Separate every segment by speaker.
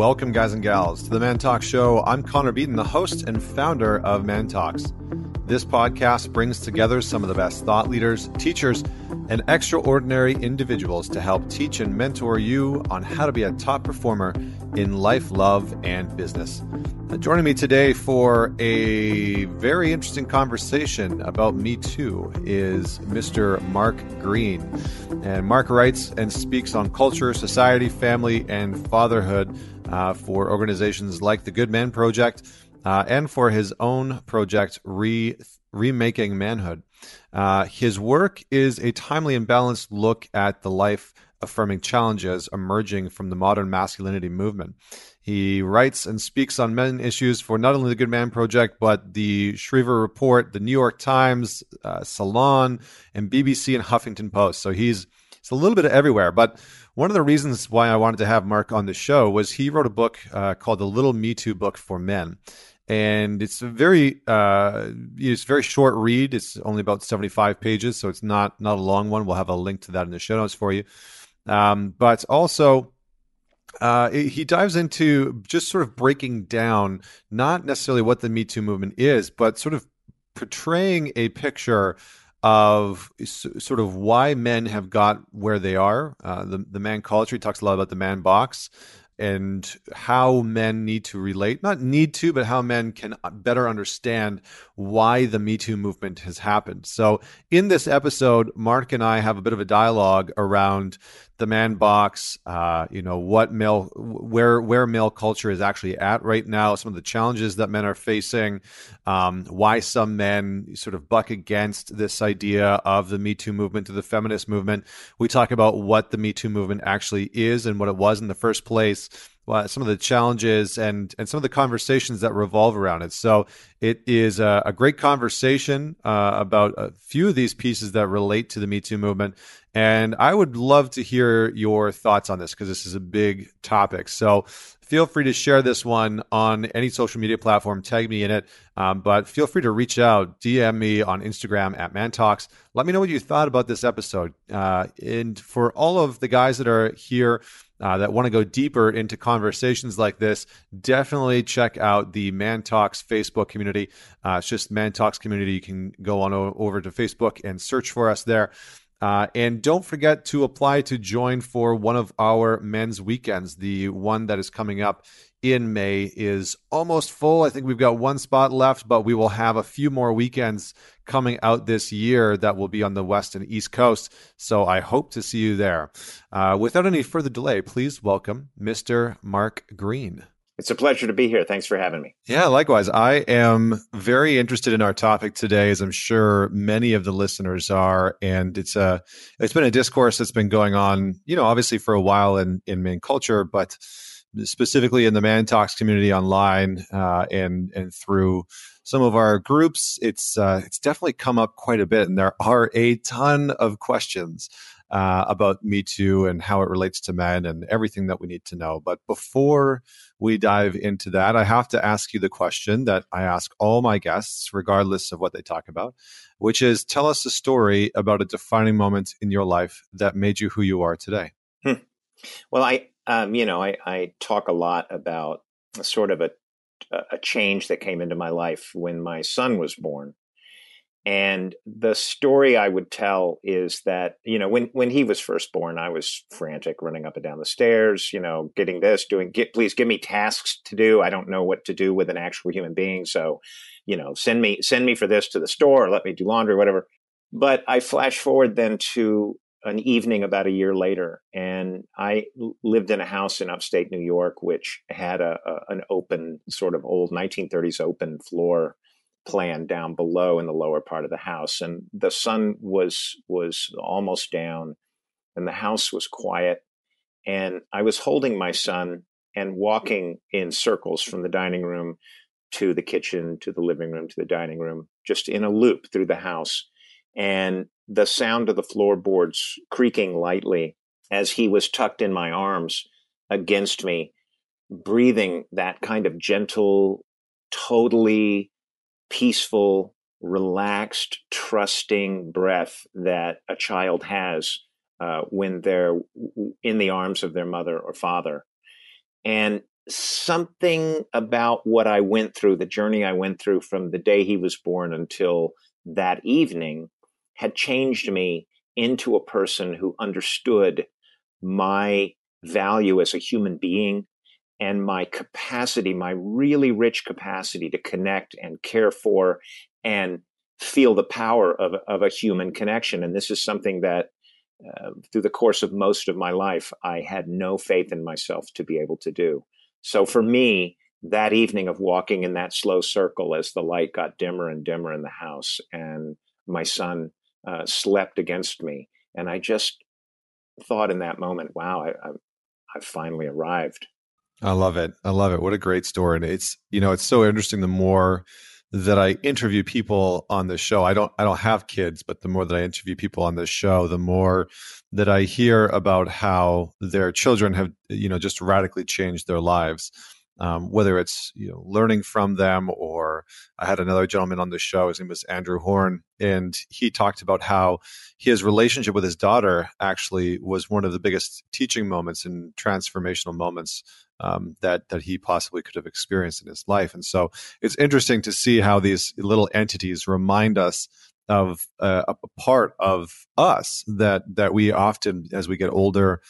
Speaker 1: Welcome, guys and gals, to the Man Talk Show. I'm Connor Beaton, the host and founder of Man Talks. This podcast brings together some of the best thought leaders, teachers, and extraordinary individuals to help teach and mentor you on how to be a top performer in life, love, and business. Uh, joining me today for a very interesting conversation about Me Too is Mr. Mark Greene. And Mark writes and speaks on culture, society, family, and fatherhood uh, for organizations like the Good Men Project uh, and for his own project, Re- Remaking Manhood. Uh, his work is a timely and balanced look at the life affirming challenges emerging from the modern masculinity movement. He writes and speaks on men issues for not only the Good Men Project, but the Shriver Report, the New York Times, uh, Salon, and BBC and Huffington Post. So he's it's a little bit everywhere. But one of the reasons why I wanted to have Mark on the show was he wrote a book uh, called The Little Me Too Book for Men. And it's a very uh, it's very short read. It's only about seventy five pages, so it's not not a long one. We'll have a link to that in the show notes for you. Um, but also, uh, he dives into just sort of breaking down not necessarily what the Me Too movement is, but sort of portraying a picture of sort of why men have got where they are. Uh, the the man culture he talks a lot about the man box and how men need to relate not need to but how men can better understand why the me too movement has happened so in this episode mark and i have a bit of a dialogue around the man box, uh, you know, what male, where where male culture is actually at right now, some of the challenges that men are facing, um, why some men sort of buck against this idea of the Me Too movement to the feminist movement. We talk about what the Me Too movement actually is and what it was in the first place some of the challenges and and some of the conversations that revolve around it. So it is a, a great conversation uh, about a few of these pieces that relate to the Me Too movement. And I would love to hear your thoughts on this because this is a big topic. So feel free to share this one on any social media platform. Tag me in it. Um, but feel free to reach out, DM me on Instagram at ManTalks. Let me know what you thought about this episode. Uh, and for all of the guys that are here, uh, that want to go deeper into conversations like this, definitely check out the Man Talks Facebook community. Uh, it's just Man Talks community. You can go on o- over to Facebook and search for us there. Uh, and don't forget to apply to join for one of our men's weekends. The one that is coming up in May is almost full. I think we've got one spot left, but we will have a few more weekends coming out this year that will be on the West and East Coast. So I hope to see you there. Uh, without any further delay, please welcome Mr. Mark Greene.
Speaker 2: It's a pleasure to be here. Thanks for having me.
Speaker 1: Yeah, likewise. I am very interested in our topic today, as I'm sure many of the listeners are. And it's a it's been a discourse that's been going on, you know, obviously for a while in in main culture, but specifically in the Man Talks community online uh, and and through some of our groups, it's uh, it's definitely come up quite a bit, and there are a ton of questions uh, about Me Too and how it relates to men and everything that we need to know. But before we dive into that, I have to ask you the question that I ask all my guests, regardless of what they talk about, which is tell us a story about a defining moment in your life that made you who you are today. Hmm.
Speaker 2: Well, I, um, you know, I, I talk a lot about sort of a, a change that came into my life when my son was born. And the story I would tell is that, you know, when, when he was first born, I was frantic, running up and down the stairs, you know, getting this, doing, get, please give me tasks to do. I don't know what to do with an actual human being. So, you know, send me, send me for this to the store, let me do laundry, whatever. But I flash forward then to an evening about a year later, and I lived in a house in upstate New York, which had a, a an open, sort of old 1930s open floor plan down below in the lower part of the house, and the sun was was almost down, and the house was quiet, and I was holding my son and walking in circles from the dining room to the kitchen to the living room to the dining room, just in a loop through the house, and the sound of the floorboards creaking lightly as he was tucked in my arms against me, breathing that kind of gentle, totally peaceful, relaxed, trusting breath that a child has uh, when they're in the arms of their mother or father. And something about what I went through, the journey I went through from the day he was born until that evening, had changed me into a person who understood my value as a human being and my capacity, my really rich capacity to connect and care for and feel the power of, of a human connection. And this is something that uh, through the course of most of my life, I had no faith in myself to be able to do. So for me, that evening of walking in that slow circle as the light got dimmer and dimmer in the house and my son uh, slept against me, and I just thought in that moment, wow, I, I, I've finally arrived.
Speaker 1: I love it. I love it. What a great story. And it's, you know, it's so interesting the more that I interview people on this show. I don't I don't have kids, but the more that I interview people on this show, the more that I hear about how their children have, you know, just radically changed their lives. Um, whether it's you know learning from them or I had another gentleman on the show. His name was Andrew Horn, and he talked about how his relationship with his daughter actually was one of the biggest teaching moments and transformational moments um, that that he possibly could have experienced in his life. And so it's interesting to see how these little entities remind us of uh, a part of us that that we often, as we get older.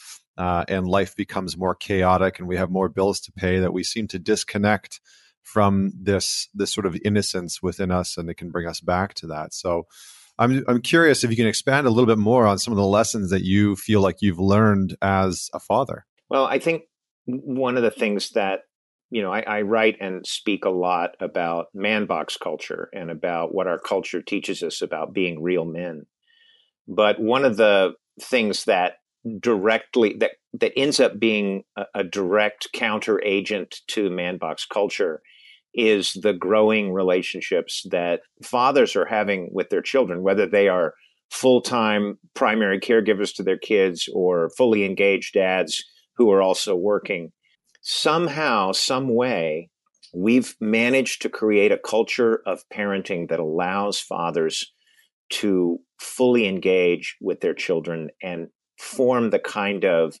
Speaker 1: Uh, and life becomes more chaotic, and we have more bills to pay. That we seem to disconnect from this this sort of innocence within us, and it can bring us back to that. So, I'm I'm curious if you can expand a little bit more on some of the lessons that you feel like you've learned as a father.
Speaker 2: Well, I think one of the things that you know I, I, write and speak a lot about man box culture and about what our culture teaches us about being real men but one of the things that directly that that ends up being a, a direct counter agent to man box culture is the growing relationships that fathers are having with their children whether they are full-time primary caregivers to their kids or fully engaged dads who are also working. Somehow, some way, we've managed to create a culture of parenting that allows fathers to fully engage with their children and form the kind of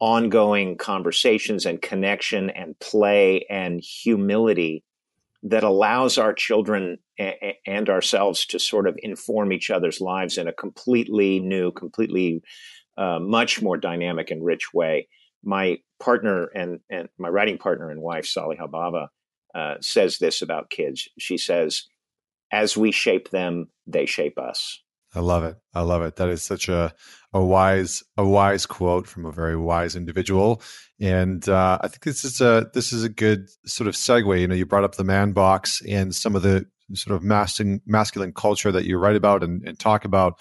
Speaker 2: ongoing conversations and connection and play and humility that allows our children and ourselves to sort of inform each other's lives in a completely new, completely uh, much more dynamic and rich way my partner and, and my writing partner and wife, Saliha Bava, uh, says this about kids. She says, as we shape them, they shape us.
Speaker 1: I love it. I love it. That is such a a wise a wise quote from a very wise individual, and uh, I think this is a this is a good sort of segue. You know, you brought up the man box and some of the sort of masculine masculine culture that you write about and, and talk about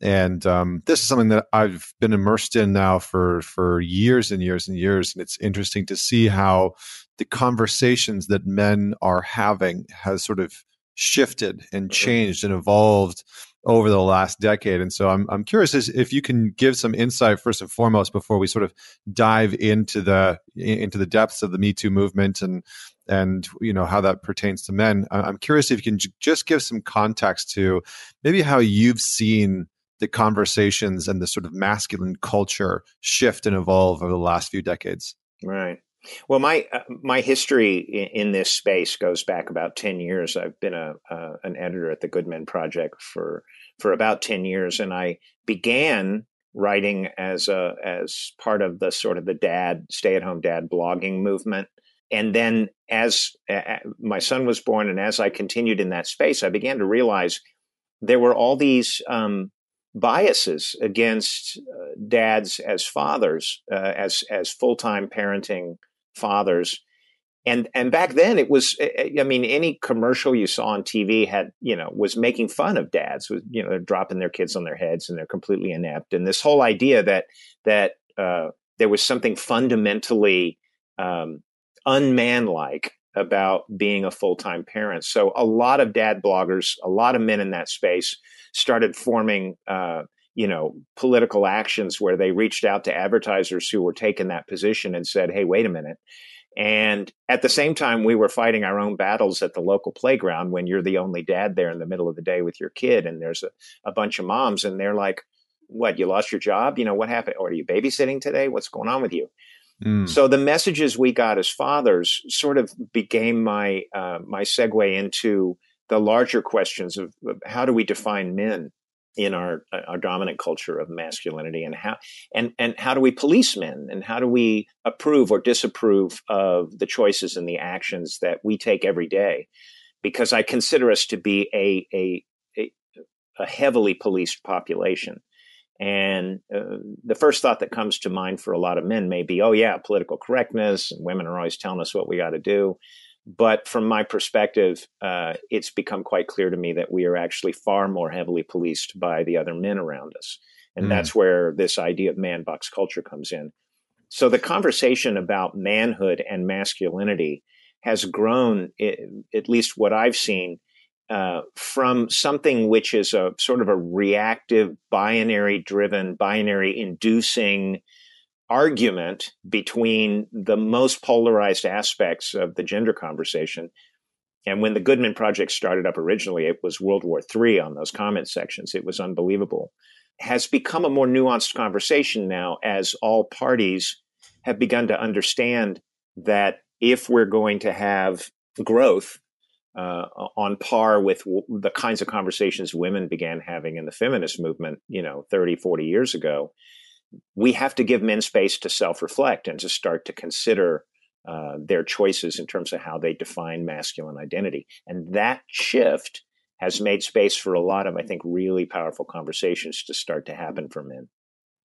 Speaker 1: and um, this is something that I've been immersed in now for for years and years and years, and it's interesting to see how the conversations that men are having has sort of shifted and mm-hmm. changed and evolved over the last decade. And so I'm I'm curious if you can give some insight first and foremost before we sort of dive into the into the depths of the Me Too movement and and you know how that pertains to men. I'm curious if you can just give some context to maybe how you've seen the conversations and the sort of masculine culture shift and evolve over the last few decades?
Speaker 2: Right. Well, my uh, my history in, in, this space goes back about ten years. I've been a uh, an editor at the Good Men Project for for about ten years, and I began writing as a as part of the sort of the dad stay at home dad blogging movement. And then, as uh, my son was born, and as I continued in that space, I began to realize there were all these um, biases against uh, dads as fathers, uh, as as full time parenting fathers, and and back then it was. I mean, any commercial you saw on TV had you know was making fun of dads. Was you know they're dropping their kids on their heads and they're completely inept. And this whole idea that that uh, there was something fundamentally um, unmanlike about being a full time parent. So a lot of dad bloggers, a lot of men in that space started forming, uh, you know, political actions where they reached out to advertisers who were taking that position and said, "Hey, wait a minute." And at the same time, we were fighting our own battles at the local playground when you're the only dad there in the middle of the day with your kid, and there's a, a bunch of moms, and they're like, "What? You lost your job? You know what happened? Or are you babysitting today? What's going on with you?" Mm. So the messages we got as fathers sort of became my uh, my segue into the larger questions of, of, how do we define men in our uh, our dominant culture of masculinity and how and and how do we police men? And how do we approve or disapprove of the choices and the actions that we take every day? Because I consider us to be a a a, a heavily policed population. And uh, the first thought that comes to mind for a lot of men may be, oh, yeah, political correctness, and women are always telling us what we got to do. But from my perspective, uh, it's become quite clear to me that we are actually far more heavily policed by the other men around us. And mm. that's where this idea of man box culture comes in. So the conversation about manhood and masculinity has grown, at least what I've seen, uh, from something which is a sort of a reactive, binary driven, binary inducing argument between the most polarized aspects of the gender conversation. And when the Good Men Project started up originally, it was World War III on those comment sections. It was unbelievable. Has become a more nuanced conversation now as all parties have begun to understand that if we're going to have growth, uh, on par with w- the kinds of conversations women began having in the feminist movement, you know, 30, 40 years ago, we have to give men space to self reflect and to start to consider uh, their choices in terms of how they define masculine identity. And that shift has made space for a lot of, I think, really powerful conversations to start to happen for men.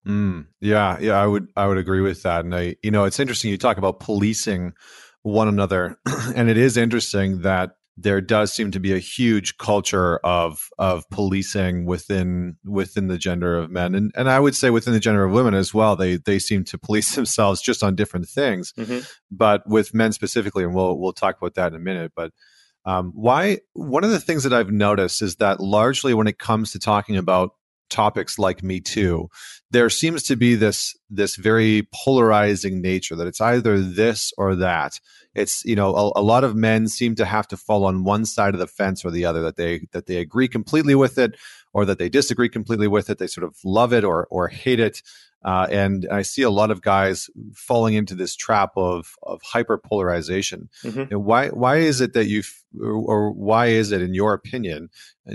Speaker 1: Mm, yeah, yeah, I would, I would agree with that. And I, you know, it's interesting you talk about policing one another, and it is interesting that there does seem to be a huge culture of of policing within within the gender of men and and I would say within the gender of women as well they they seem to police themselves just on different things mm-hmm. but with men specifically and we'll we'll talk about that in a minute but um, why one of the things that I've noticed is that largely when it comes to talking about topics like me too there seems to be this this very polarizing nature that it's either this or that it's you know a, a, lot of men seem to have to fall on one side of the fence or the other that they that they agree completely with it or that they disagree completely with it they sort of love it or or hate it uh, and I see a lot of guys falling into this trap of of hyperpolarization. Mm-hmm. And why why is it that you or, or why is it in your opinion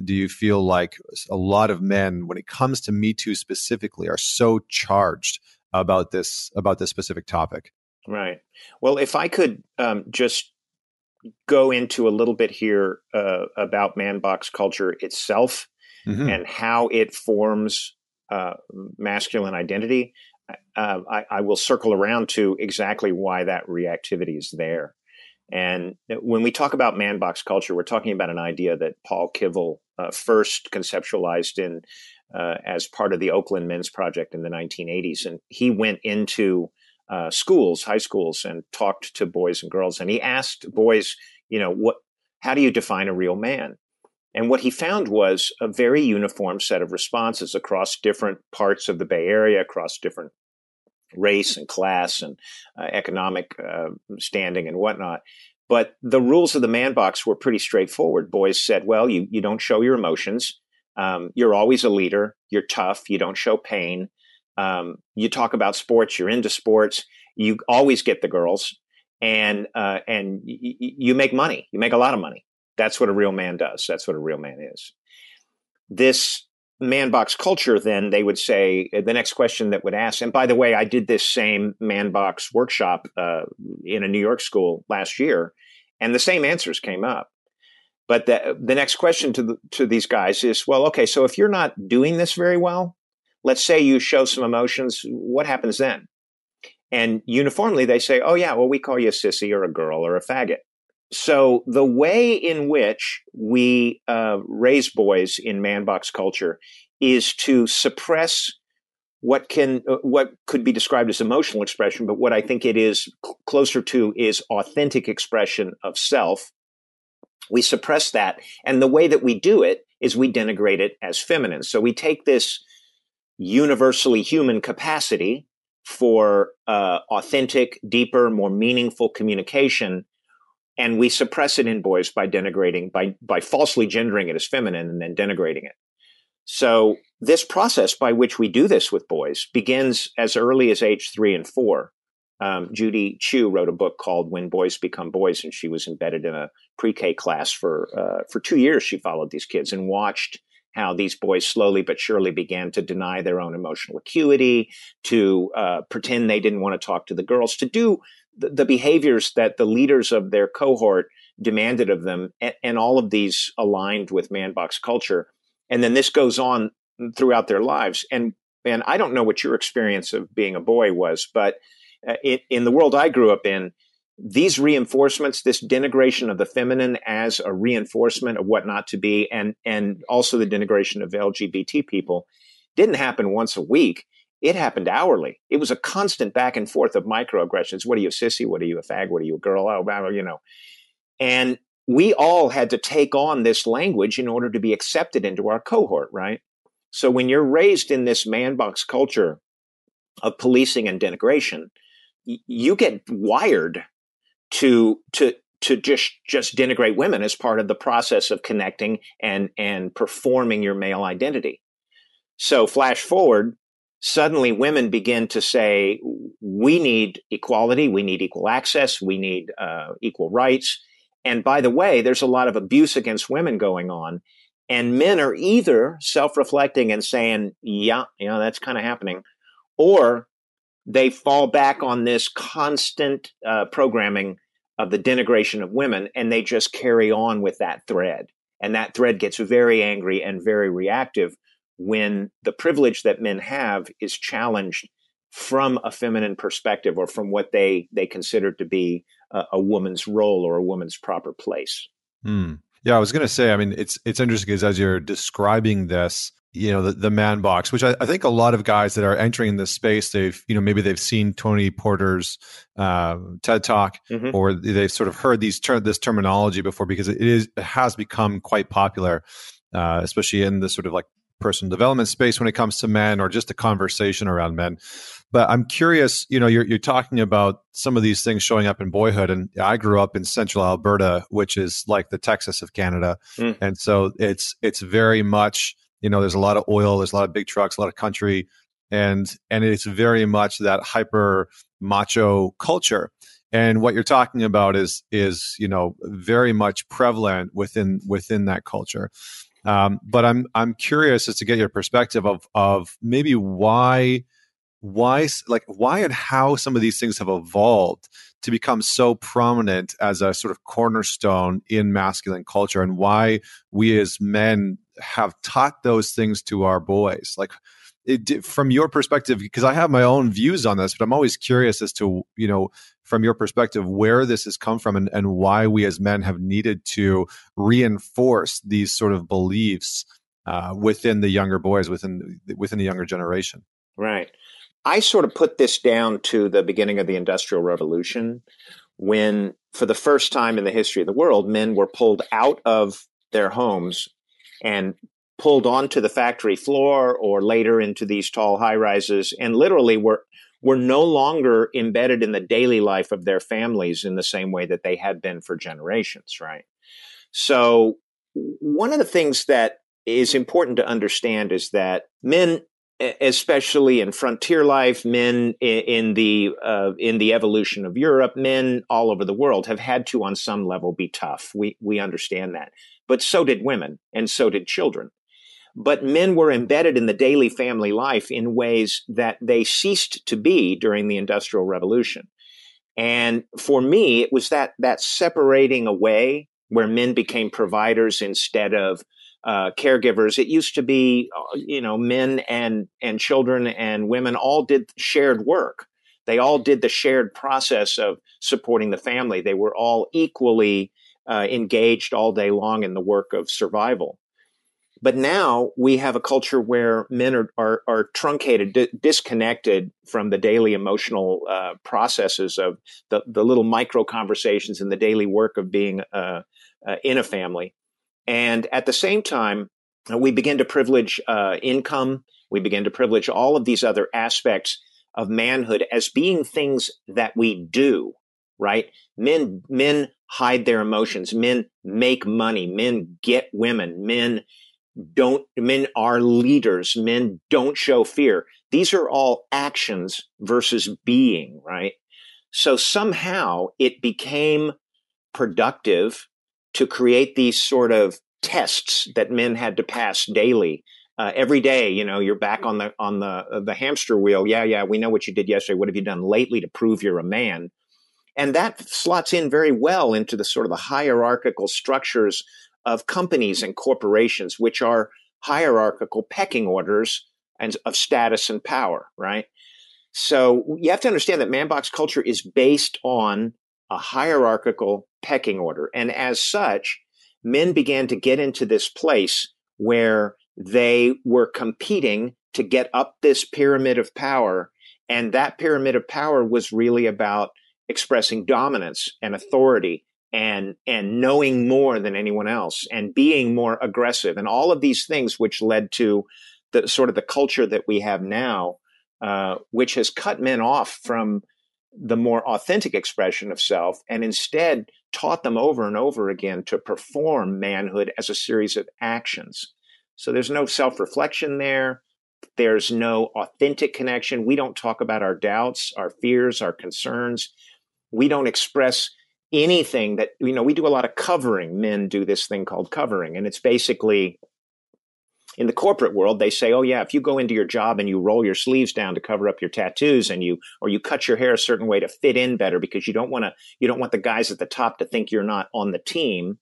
Speaker 1: do you feel like a lot of men when it comes to Me Too specifically are so charged about this about this specific topic?
Speaker 2: Right. Well, if I could um, just go into a little bit here uh, about manbox culture itself mm-hmm. and how it forms uh, masculine identity, uh, I, I, will circle around to exactly why that reactivity is there. And when we talk about man box culture, we're talking about an idea that Paul Kivel uh, first conceptualized in uh, as part of the Oakland Men's Project in the 1980s, and he went into uh, schools, high schools, and talked to boys and girls. And he asked boys, you know, what, how do you define a real man? And what he found was a very uniform set of responses across different parts of the Bay Area, across different race and class and uh, economic uh, standing and whatnot. But the rules of the man box were pretty straightforward. Boys said, well, you, you don't show your emotions. Um, you're always a leader. You're tough. You don't show pain. Um, you talk about sports. You're into sports. You always get the girls, and uh, and y- y- you make money. You make a lot of money. That's what a real man does. That's what a real man is. This man box culture, then they would say uh, the next question that would ask. And by the way, I did this same man box workshop uh, in a New York school last year, and the same answers came up. But the, the next question to the, to these guys is, well, okay, so if you're not doing this very well, let's say you show some emotions, what happens then? And uniformly, they say, oh, yeah, well, we call you a sissy or a girl or a faggot. So the way in which we uh, raise boys in man box culture is to suppress what can uh, what could be described as emotional expression, but what I think it is cl- closer to is authentic expression of self. We suppress that, and the way that we do it is we denigrate it as feminine. So we take this universally human capacity for uh, authentic, deeper, more meaningful communication. And we suppress it in boys by denigrating, by, by falsely gendering it as feminine and then denigrating it. So this process by which we do this with boys begins as early as age three and four, um, Judy Chu wrote a book called When Boys Become Boys, and she was embedded in a pre-K class for uh, for two years. She followed these kids and watched how these boys slowly but surely began to deny their own emotional acuity, to uh, pretend they didn't want to talk to the girls, to do the, the, behaviors that the leaders of their cohort demanded of them, and, and all of these aligned with man box culture. And then this goes on throughout their lives. And and I don't know what your experience of being a boy was, but uh, it, in the world I grew up in, these reinforcements, this denigration of the feminine as a reinforcement of what not to be, and and also the denigration of LGBT people, didn't happen once a week. It happened hourly. It was a constant back and forth of microaggressions. What are you, sissy? What are you, a fag? What are you, a girl? Oh, you know. And we all had to take on this language in order to be accepted into our cohort, right? So when you're raised in this man box culture of policing and denigration, you get wired to to to just just denigrate women as part of the process of connecting and and performing your male identity. So flash forward, suddenly women begin to say, "We need equality, we need equal access, we need uh, equal rights." And by the way, there's a lot of abuse against women going on, and men are either self-reflecting and saying, "Yeah, you know, that's kind of happening," or they fall back on this constant uh, programming of the denigration of women and they just carry on with that thread. And that thread gets very angry and very reactive when the privilege that men have is challenged from a feminine perspective or from what they, they consider to be a, a woman's role or a woman's proper place.
Speaker 1: Hmm. Yeah, I was going to say, I mean, it's it's interesting because as you're describing this, you know the, the man box which I, I, think a lot of guys that are entering this space they've you know maybe they've seen tony porter's uh, ted talk mm-hmm. or they've sort of heard these ter- this terminology before because it is it has become quite popular uh, especially in the sort of like personal development space when it comes to men or just a conversation around men but i'm curious you know you're, you're talking about some of these things showing up in boyhood and i grew up in central alberta which is like the texas of canada mm. and so it's it's very much you know there's a lot of oil there's a lot of big trucks a lot of country and and it's very much that hyper macho culture. And what you're talking about is is you know very much prevalent within within that culture. Um, but i'm i'm curious as to get your perspective of of maybe why why like why and how some of these things have evolved to become so prominent as a sort of cornerstone in masculine culture and why we as men have taught those things to our boys. Like it, from your perspective because i have my own views on this but i'm always curious as to you know from your perspective where this has come from and, and why we as men have needed to reinforce these sort of beliefs uh, within the younger boys within within the younger generation.
Speaker 2: Right. I sort of put this down to the beginning of the industrial revolution when for the first time in the history of the world men were pulled out of their homes and pulled onto the factory floor or later into these tall high rises and literally were were no longer embedded in the daily life of their families in the same way that they had been for generations right? So one of the things that is important to understand is that men especially in frontier life men in the uh, in the evolution of Europe men all over the world have had to on some level be tough. We we understand that but so did women and so did children. But men were embedded in the daily family life in ways that they ceased to be during the Industrial Revolution. And for me, it was that, that separating away where men became providers instead of uh, caregivers. It used to be, uh, you know, men and, and children and women all did shared work. They all did the shared process of supporting the family. They were all equally uh, engaged all day long in the work of survival. But now we have a culture where men are, are, are truncated, di- disconnected from the daily emotional uh, processes of the, the little micro conversations and the daily work of being uh, uh in a family. And at the same time, we begin to privilege uh, income. We begin to privilege all of these other aspects of manhood as being things that we do, right? Men, men hide their emotions. Men make money. Men get women. Men don't, men are leaders. Men don't show fear. These are all actions versus being, right? So somehow it became productive to create these sort of tests that men had to pass daily. Uh, every day, you know, you're back on the on the uh, the hamster wheel. Yeah, yeah, we know what you did yesterday. What have you done lately to prove you're a man? And that slots in very well into the sort of the hierarchical structures of companies and corporations, which are hierarchical pecking orders and of status and power, right? So you have to understand that manbox culture is based on a hierarchical pecking order. And as such, men began to get into this place where they were competing to get up this pyramid of power. And that pyramid of power was really about expressing dominance and authority and and knowing more than anyone else and being more aggressive and all of these things which led to the sort of the culture that we have now uh, which has cut men off from the more authentic expression of self and instead taught them over and over again to perform manhood as a series of actions. So there's no self-reflection there. There's no authentic connection. We don't talk about our doubts our fears our concerns we don't express anything that you know we do a lot of covering. Men do this thing called covering and it's basically in the corporate world they say oh yeah if you go into your job and you roll your sleeves down to cover up your tattoos and you or you cut your hair a certain way to fit in better because you don't want to you don't want the guys at the top to think you're not on the team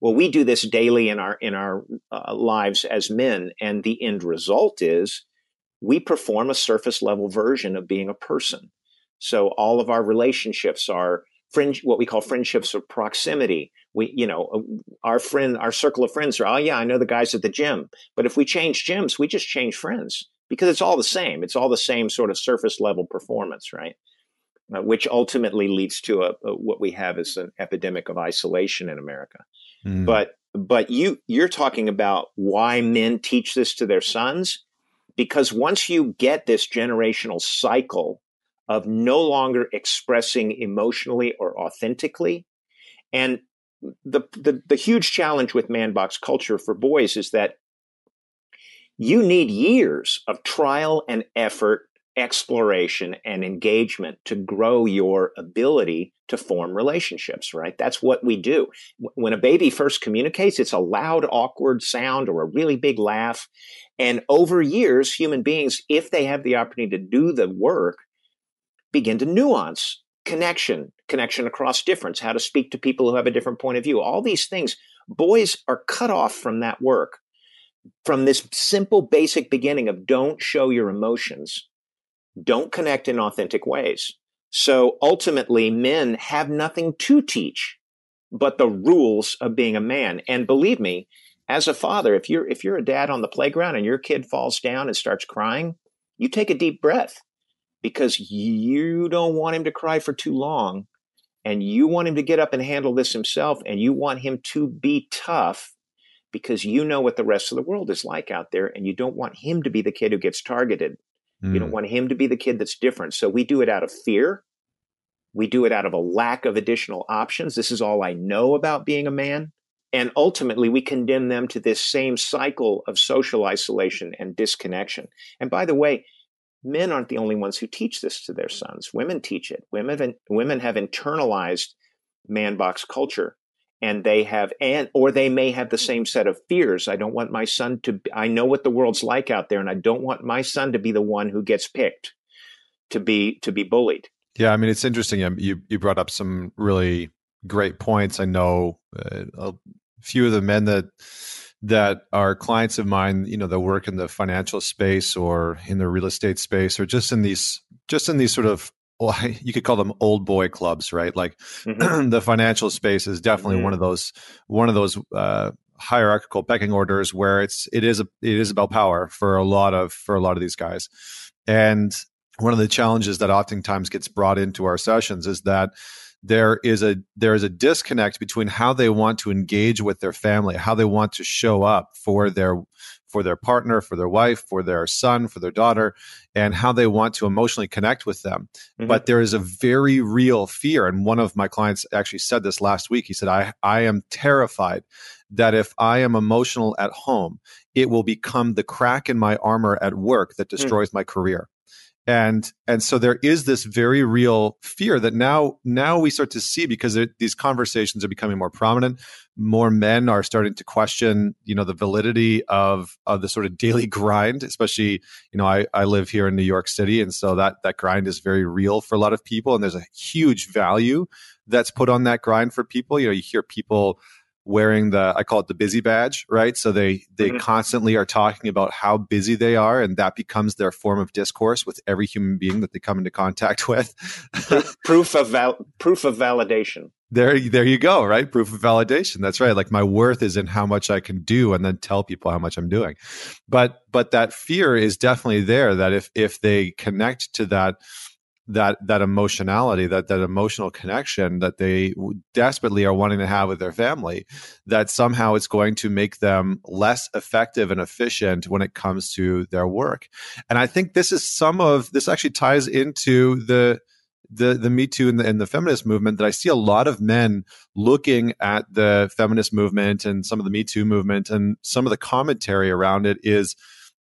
Speaker 2: well we do this daily in our in our uh, lives as men and the end result is we perform a surface level version of being a person so all of our relationships are fringe, what we call friendships of proximity. We, you know, uh, our friend, our circle of friends are, oh yeah, I know the guys at the gym. But if we change gyms, we just change friends because it's all the same. It's all the same sort of surface level performance, right? Uh, which ultimately leads to a, a, what we have is an epidemic of isolation in America. Mm. But but you you're talking about why men teach this to their sons because once you get this generational cycle of no longer expressing emotionally or authentically. And the, the, the huge challenge with man box culture for boys is that you need years of trial and effort, exploration and engagement to grow your ability to form relationships, right? That's what we do. When a baby first communicates, it's a loud, awkward sound or a really big laugh. And over years, human beings, if they have the opportunity to do the work, begin to nuance connection, connection across difference, how to speak to people who have a different point of view. All these things, boys are cut off from that work, from this simple, basic beginning of don't show your emotions, don't connect in authentic ways. So ultimately, men have nothing to teach but the rules of being a man. And believe me, as a father, if you're if you're a dad on the playground and your kid falls down and starts crying, you take a deep breath because you don't want him to cry for too long and you want him to get up and handle this himself and you want him to be tough because you know what the rest of the world is like out there and you don't want him to be the kid who gets targeted. Mm. You don't mm. want him to be the kid that's different. So we do it out of fear. We do it out of a lack of additional options. This is all I know about being a man. And ultimately, we condemn them to this same cycle of social isolation and disconnection. And by the way, men aren't the only ones who teach this to their sons. Women teach it. Women women have internalized man box culture and they have and or they may have the same set of fears. I don't want my son to I know what the world's like out there and I don't want my son to be the one who gets picked to be to be bullied.
Speaker 1: Yeah, I mean it's interesting. Um, you you brought up some really great points. I know uh, a few of the men that that are clients of mine, you know, that work in the financial space or in the real estate space or just in these just in these sort of well, you could call them old boy clubs, right? Like mm-hmm. the financial space is definitely mm-hmm. one of those one of those uh, hierarchical pecking orders where it's it is a, it is about power for a lot of for a lot of these guys, and one of the challenges that oftentimes gets brought into our sessions is that there is a there is a disconnect between how they want to engage with their family, how they want to show up for their for their partner, for their wife, for their son, for their daughter, and how they want to emotionally connect with them. Mm-hmm. But there is a very real fear. And one of my clients actually said this last week. He said, I, I am terrified that if I am emotional at home, it will become the crack in my armor at work that mm. destroys mm. my career. And and so there is this very real fear that now now we start to see because it, these conversations are becoming more prominent. More men are starting to question you know the validity of of the sort of daily grind especially you know i i live here in new york city and so that that grind is very real for a lot of people and there's a huge value that's put on that grind for people. You know you hear people wearing the I call it the busy badge, right? So they they mm-hmm. constantly are talking about how busy they are, and that becomes their form of discourse with every human being that they come into contact with.
Speaker 2: proof of val- proof of validation.
Speaker 1: There, there you go, right? Proof of validation. That's right. Like my worth is in how much I can do, and then tell people how much I'm doing. But but that fear is definitely there. That if if they connect to that that that emotionality that that emotional connection that they desperately are wanting to have with their family that somehow it's going to make them less effective and efficient when it comes to their work. And i think this is some of this actually ties into the the the Me Too and the, and the feminist movement that I see a lot of men looking at the feminist movement and some of the Me Too movement and some of the commentary around it is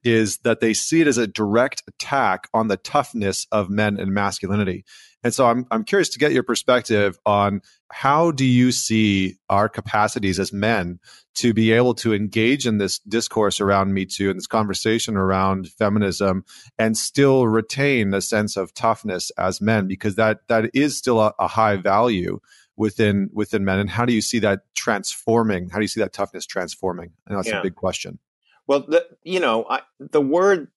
Speaker 1: is that they see it as a direct attack on the toughness of men and masculinity. And so I'm I'm curious to get your perspective on how do you see our capacities as men to be able to engage in this discourse around Me Too and this conversation around feminism and still retain a sense of toughness as men? Because that that is still a, a high value within within men. And how do you see that transforming? How do you see that toughness transforming? And that's yeah. a big question
Speaker 2: well, the, you know, I, the word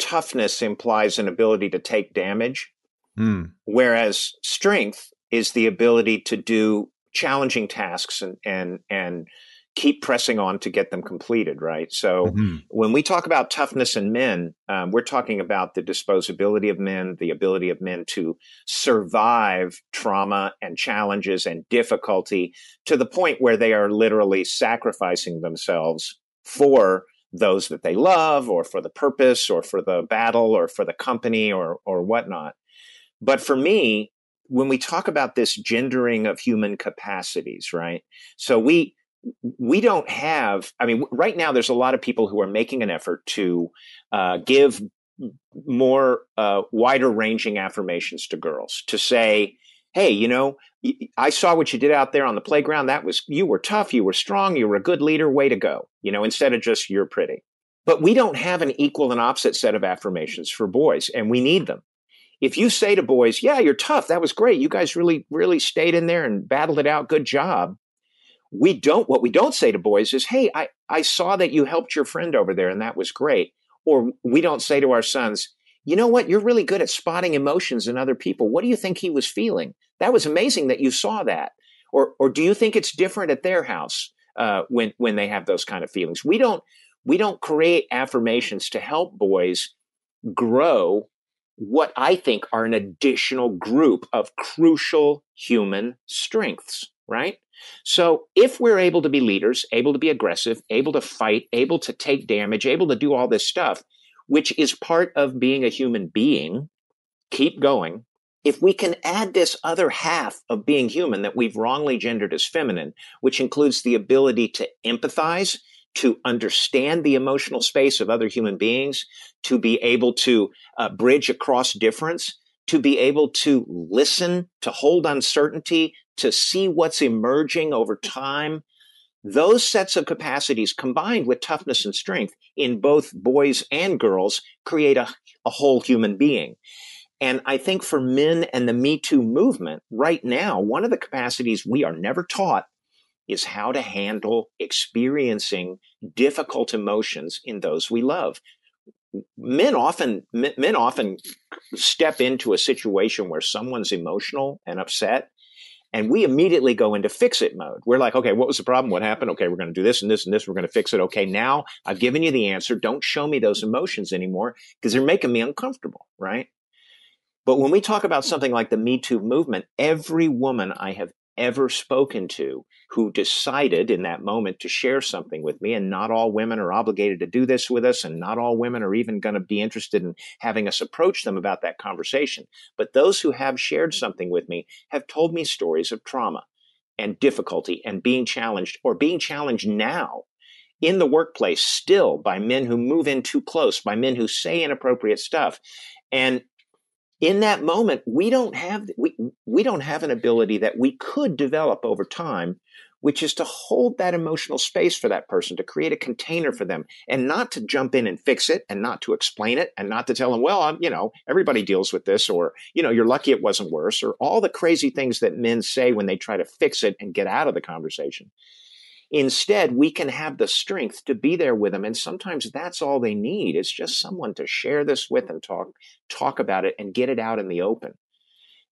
Speaker 2: toughness implies an ability to take damage, mm. whereas strength is the ability to do challenging tasks and and and keep pressing on to get them completed. Right. So mm-hmm. when we talk about toughness in men, um, we're talking about the disposability of men, the ability of men to survive trauma and challenges and difficulty to the point where they are literally sacrificing themselves for those that they love or for the purpose or for the battle or for the company or or whatnot. But for me, when we talk about this gendering of human capacities, right? So we we don't have. I mean, right now there's a lot of people who are making an effort to uh, give more uh, wider ranging affirmations to girls to say hey, you know, I saw what you did out there on the playground. That was, you were tough, you were strong, you were a good leader, way to go, you know, instead of just you're pretty. But we don't have an equal and opposite set of affirmations for boys, and we need them. If you say to boys, yeah, you're tough, that was great, you guys really, really stayed in there and battled it out, good job. We don't, what we don't say to boys is, hey, I, I saw that you helped your friend over there and that was great. Or we don't say to our sons, you know what? You're really good at spotting emotions in other people. What do you think he was feeling? That was amazing that you saw that. Or, or do you think it's different at their house uh, when when they have those kind of feelings? We don't we don't create affirmations to help boys grow what I think are an additional group of crucial human strengths. Right. So if we're able to be leaders, able to be aggressive, able to fight, able to take damage, able to do all this stuff, which is part of being a human being, keep going. If we can add this other half of being human that we've wrongly gendered as feminine, which includes the ability to empathize, to understand the emotional space of other human beings, to be able to uh, bridge across difference, to be able to listen, to hold uncertainty, to see what's emerging over time, those sets of capacities combined with toughness and strength in both boys and girls create a, a whole human being. And I think for men and the Me Too movement right now, one of the capacities we are never taught is how to handle experiencing difficult emotions in those we love. Men often men often step into a situation where someone's emotional and upset and we immediately go into fix it mode. We're like, okay, what was the problem? What happened? Okay, we're going to do this and this and this. We're going to fix it. Okay, now I've given you the answer. Don't show me those emotions anymore because they're making me uncomfortable, right? But when we talk about something like the Me Too movement, every woman I have ever spoken to who decided in that moment to share something with me. And not all women are obligated to do this with us, and not all women are even going to be interested in having us approach them about that conversation. But those who have shared something with me have told me stories of trauma and difficulty and being challenged or being challenged now in the workplace still by men who move in too close, by men who say inappropriate stuff. And in that moment, we don't have we we don't have an ability that we could develop over time, which is to hold that emotional space for that person, to create a container for them, and not to jump in and fix it, and not to explain it, and not to tell them, well, I'm, you know, everybody deals with this, or you know, you're lucky it wasn't worse, or all the crazy things that men say when they try to fix it and get out of the conversation. Instead, we can have the strength to be there with them. And sometimes that's all they need is just someone to share this with and talk, talk about it and get it out in the open.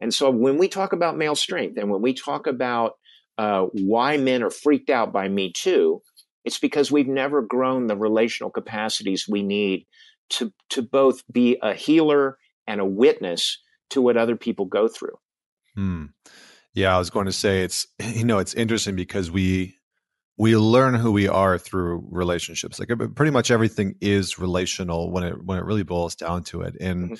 Speaker 2: And so when we talk about male strength and when we talk about uh, why men are freaked out by Me Too, it's because we've never grown the relational capacities we need to, to both be a healer and a witness to what other people go through.
Speaker 1: Hmm. Yeah, I was going to say it's you know it's interesting because we we learn who we are through relationships like pretty much everything is relational when it when it really boils down to it and mm-hmm.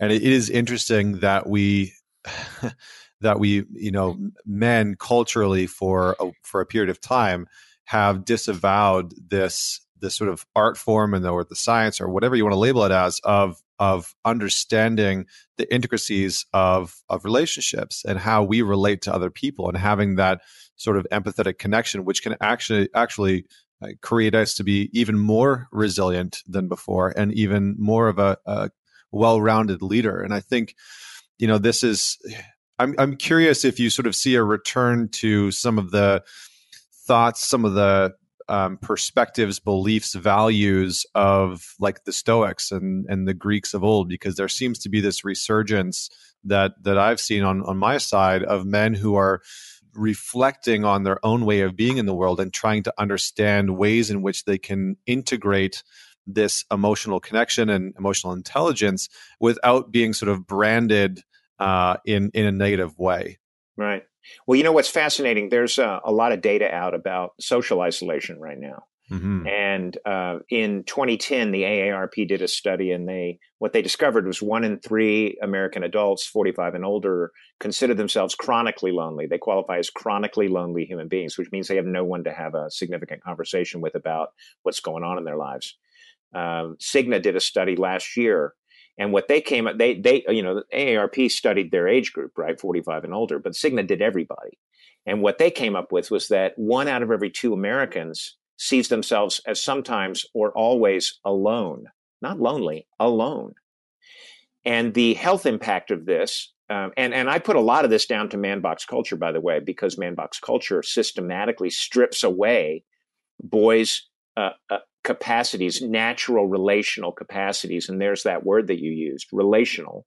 Speaker 1: and it is interesting that we that we you know men culturally for a, for a period of time have disavowed this this sort of art form and the, or the science or whatever you want to label it as of of understanding the intricacies of of relationships and how we relate to other people and having that sort of empathetic connection, which can actually actually uh, create us to be even more resilient than before and even more of a, a well-rounded leader. And I think, you know, this is. I'm I'm curious if you sort of see a return to some of the thoughts, some of the um, perspectives, beliefs, values of like the Stoics and and the Greeks of old, because there seems to be this resurgence that that I've seen on on my side of men who are reflecting on their own way of being in the world and trying to understand ways in which they can integrate this emotional connection and emotional intelligence without being sort of branded uh, in in a negative way.
Speaker 2: Right. Well, you know what's fascinating? There's uh, a lot of data out about social isolation right now. Mm-hmm. And uh, in 2010, the AARP did a study, and they what they discovered was one in three American adults, 45 and older, consider themselves chronically lonely. They qualify as chronically lonely human beings, which means they have no one to have a significant conversation with about what's going on in their lives. Um, Cigna did a study last year, and what they came up, they they you know, AARP studied their age group, right, 45 and older, but Cigna did everybody. And what they came up with was that one out of every two Americans sees themselves as sometimes or always alone, not lonely, alone. And the health impact of this, um, and, and I put a lot of this down to man box culture, by the way, because man box culture systematically strips away boys' uh, uh, capacities, natural relational capacities. And there's that word that you used, relational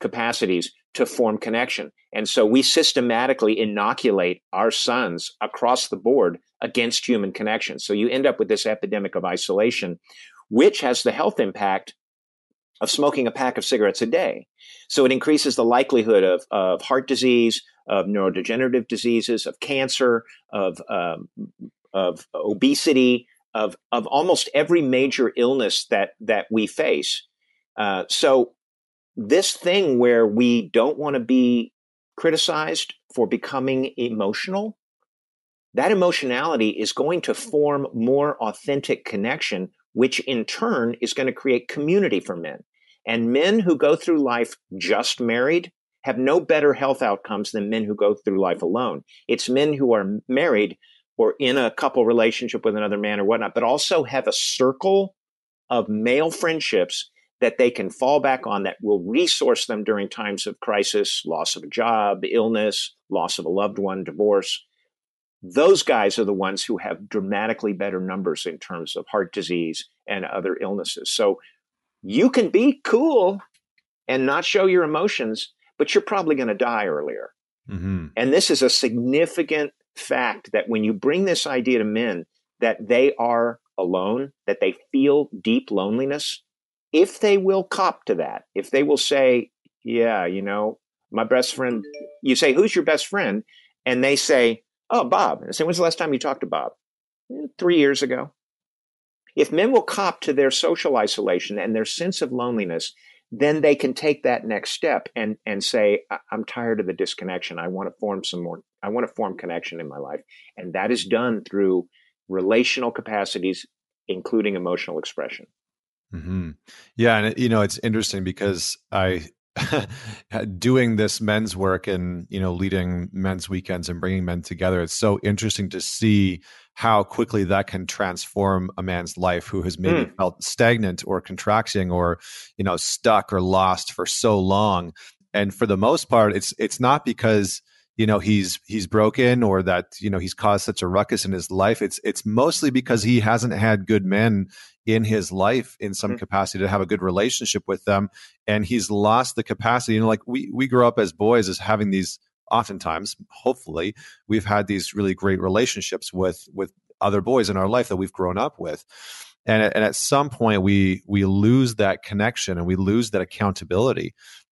Speaker 2: capacities to form connection. And so we systematically inoculate our sons across the board against human connection. So you end up with this epidemic of isolation, which has the health impact of smoking a pack of cigarettes a day. So it increases the likelihood of, of heart disease, of neurodegenerative diseases, of cancer, of, um, of obesity, of, of almost every major illness that, that we face. Uh, so this thing where we don't want to be criticized for becoming emotional, that emotionality is going to form more authentic connection, which in turn is going to create community for men. And men who go through life just married have no better health outcomes than men who go through life alone. It's men who are married or in a couple relationship with another man or whatnot, but also have a circle of male friendships that they can fall back on that will resource them during times of crisis, loss of a job, illness, loss of a loved one, divorce. Those guys are the ones who have dramatically better numbers in terms of heart disease and other illnesses. So you can be cool and not show your emotions, but you're probably going to die earlier. Mm-hmm. And this is a significant fact that when you bring this idea to men that they are alone, that they feel deep loneliness, if they will cop to that, if they will say, yeah, you know, my best friend, you say, who's your best friend? And they say, oh, Bob. And I say, when's the last time you talked to Bob? Eh, three years ago. If men will cop to their social isolation and their sense of loneliness, then they can take that next step and, and say, I'm tired of the disconnection. I want to form some more, I want to form connection in my life. And that is done through relational capacities, including emotional expression.
Speaker 1: Mm-hmm. Yeah, and it, you know it's interesting because I doing this men's work and you know leading men's weekends and bringing men together it's so interesting to see how quickly that can transform a man's life who has maybe mm. felt stagnant or contracting or you know stuck or lost for so long and for the most part it's it's not because you know he's he's broken or that you know he's caused such a ruckus in his life. It's it's mostly because he hasn't had good men in his life in some mm-hmm. capacity to have a good relationship with them. And he's lost the capacity. You know like we we grew up as boys as having these oftentimes hopefully we've had these really great relationships with with other boys in our life that we've grown up with. And, and at some point we we lose that connection and we lose that accountability